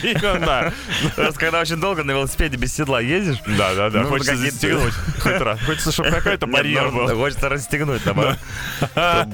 Именно. Раз когда очень долго на велосипеде без седла ездишь, Да, да, да. Ну, Хочется застегнуть хоть раз. Хочется, чтобы какой-то барьер ну, был. Хочется расстегнуть. Чтобы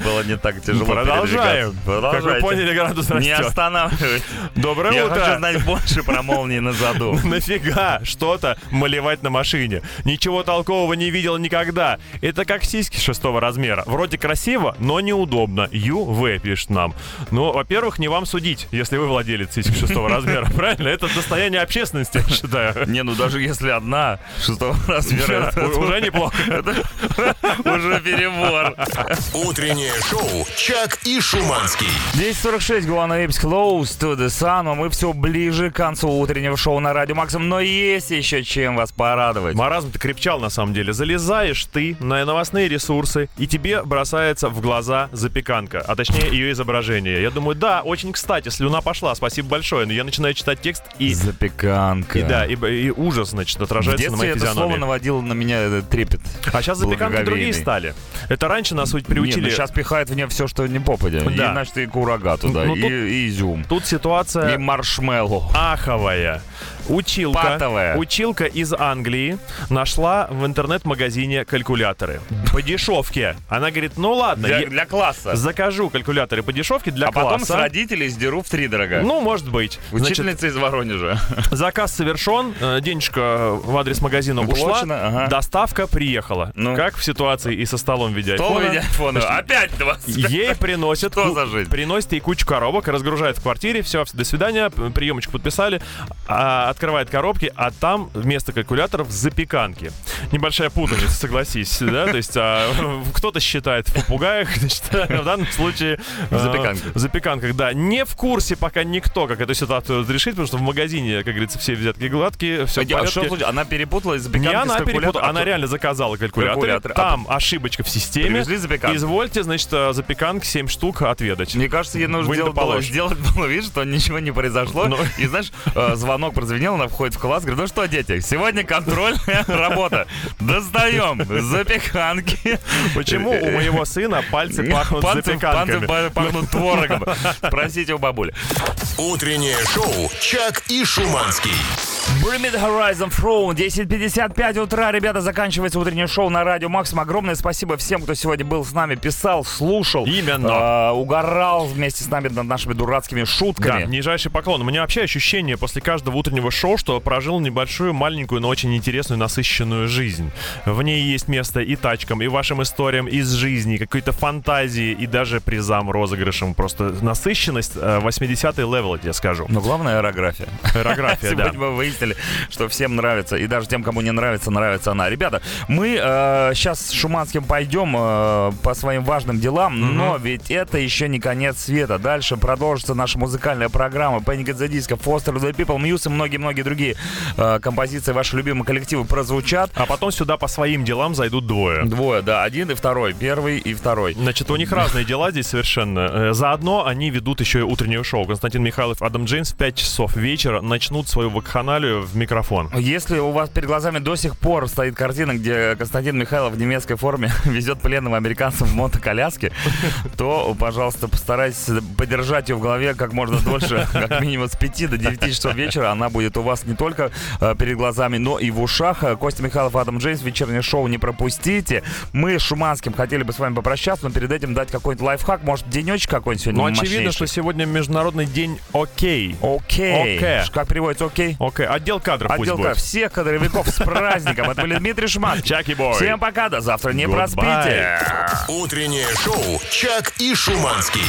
было не так тяжело Продолжаем. Как вы поняли, градус Не растет. останавливайтесь. Доброе Я утро. хочу знать больше про молнии на заду. Нафига что-то малевать на машине? Ничего толкового не видел никогда. Это как сиськи шестого размера. Вроде красиво, но неудобно. ЮВ пишет нам. Ну, во-первых, не вам судить, если вы владелец сиськи шестого размера. Правильно? Это достояние общественности, я считаю. Не, ну даже если одна шестого размера, Уже неплохо. уже перебор. Утреннее шоу «Чак и Шуманский». 10.46, Гуана Эпс, Close to the Sun, а мы все ближе к концу утреннего шоу на Радио Максим, но есть еще чем вас порадовать. Маразм-то крепчал на самом деле. Залезаешь ты на новостные ресурсы, и тебе бросается в глаза запеканка, а точнее ее изображение. Я думаю, да, очень кстати, слюна пошла, спасибо большое. Но я начинаю читать текст, и, Запеканка. и да, и, и ужас, значит, отражается на моей слово наводило на меня э, трепет. А сейчас запеканки другие стали. Это раньше нас ведь Нет, ну приучили. сейчас пихают в нее все, что не попадя. Да. И, значит, и курага туда, Ну, и, тут- и изюм, Тут ситуация и маршмеллоу. аховая. Училка, Патовая. училка из Англии нашла в интернет-магазине калькуляторы. По дешевке. Она говорит, ну ладно, Для, для класса. закажу калькуляторы по дешевке для а потом класса. с родителей сдеру в три дорога. Ну, может быть. Значит, Учительница из Воронежа. заказ совершен, э, денежка в адрес магазина ушла, Получено, ага. доставка приехала. Ну. Как в ситуации и со столом в виде Стол в айфона. виде айфона. Опять 25. Ей приносят, Что за жизнь? приносит ей кучу коробок, разгружает в квартире, все, до свидания, приемочку подписали, а, открывает коробки, а там вместо калькуляторов запеканки. Небольшая путаница, согласись, да, то есть а, кто-то считает в попугаях, значит, в данном случае... В а, запеканках. В запеканках, да. Не в курсе пока никто, как эту ситуацию разрешить, потому что в магазине, как говорится, все взятки гладкие, все в А что порядке. Она перепутала из Не запеканки с она перепутала, она реально заказала калькулятор. Калькулятор. А Там ошибочка в системе. Привезли. Извольте, значит, э, запеканки 7 штук отведать. Мне кажется, ей нужно сделать было, сделать было вид, что ничего не произошло. Ну. И знаешь, э, звонок прозвенел, она входит в класс, говорит, ну что, дети, сегодня контрольная работа. Достаем запеканки. Почему у моего сына пальцы пахнут Пальцы- запеканками? пальцы пахнут творогом. Спросите у бабули. Утреннее шоу «Чак и Шуманский». The Horizon Throne, 10.55 утра. Ребята, заканчивается утреннее шоу на Радио Максим. Огромное спасибо всем, кто сегодня был с нами, писал, слушал. Именно. э, угорал вместе с нами над нашими дурацкими Да, шутками. нижайший поклон. У меня вообще ощущение после каждого утреннего шоу, что прожил небольшую, маленькую, но очень интересную, насыщенную жизнь. В ней есть место и тачкам, и вашим историям из жизни, какой-то фантазии, и даже призам, розыгрышам. Просто насыщенность э, 80-й level, я тебе скажу. Но главное аэрография. Аэрография, да. Сегодня мы выяснили, что всем нравится. И даже тем, кому не нравится, нравится она. Ребята, мы сейчас с Шуманским пойдем э, по своим важным делам, но ведь это еще не конец света. Дальше продолжится наша музыкальная программа Panic at the Disco, Foster the People, Muse и многие-многие другие э, композиции ваши любимые коллективы прозвучат. А потом сюда по своим делам зайдут двое. Двое, да, один и второй. Первый и второй. Значит, у них разные дела здесь совершенно. Э, Заодно они ведут еще и утреннее шоу. Константин Михайлов, Адам Джеймс в 5 часов вечера начнут свою вакханалию в микрофон. Если у вас перед глазами до сих пор стоит картина, где Константин Михайлов в немецкой форме везет пленного американцев в мотоколяске, то, пожалуйста, постарайтесь подержать ее в голове как можно дольше, как минимум с 5 до 9 часов вечера. Она будет у вас не только э, перед глазами, но и в ушах. Костя Михайлов, Адам Джеймс, вечернее шоу не пропустите. Мы с Шуманским хотели бы с вами попрощаться, но перед этим дать какой-нибудь лайфхак, может, денечек какой-нибудь сегодня Ну, очевидно, мощнейший? что сегодня Международный день окей. Окей. Окей. Как переводится окей? Окей, отдел кадров пусть Отдел будет. всех кадровиков с праздником. Это были Дмитрий Шмат. Чаки бой. Всем пока, до завтра, не Goodbye. проспите. Утреннее шоу «Чак и Шуманский».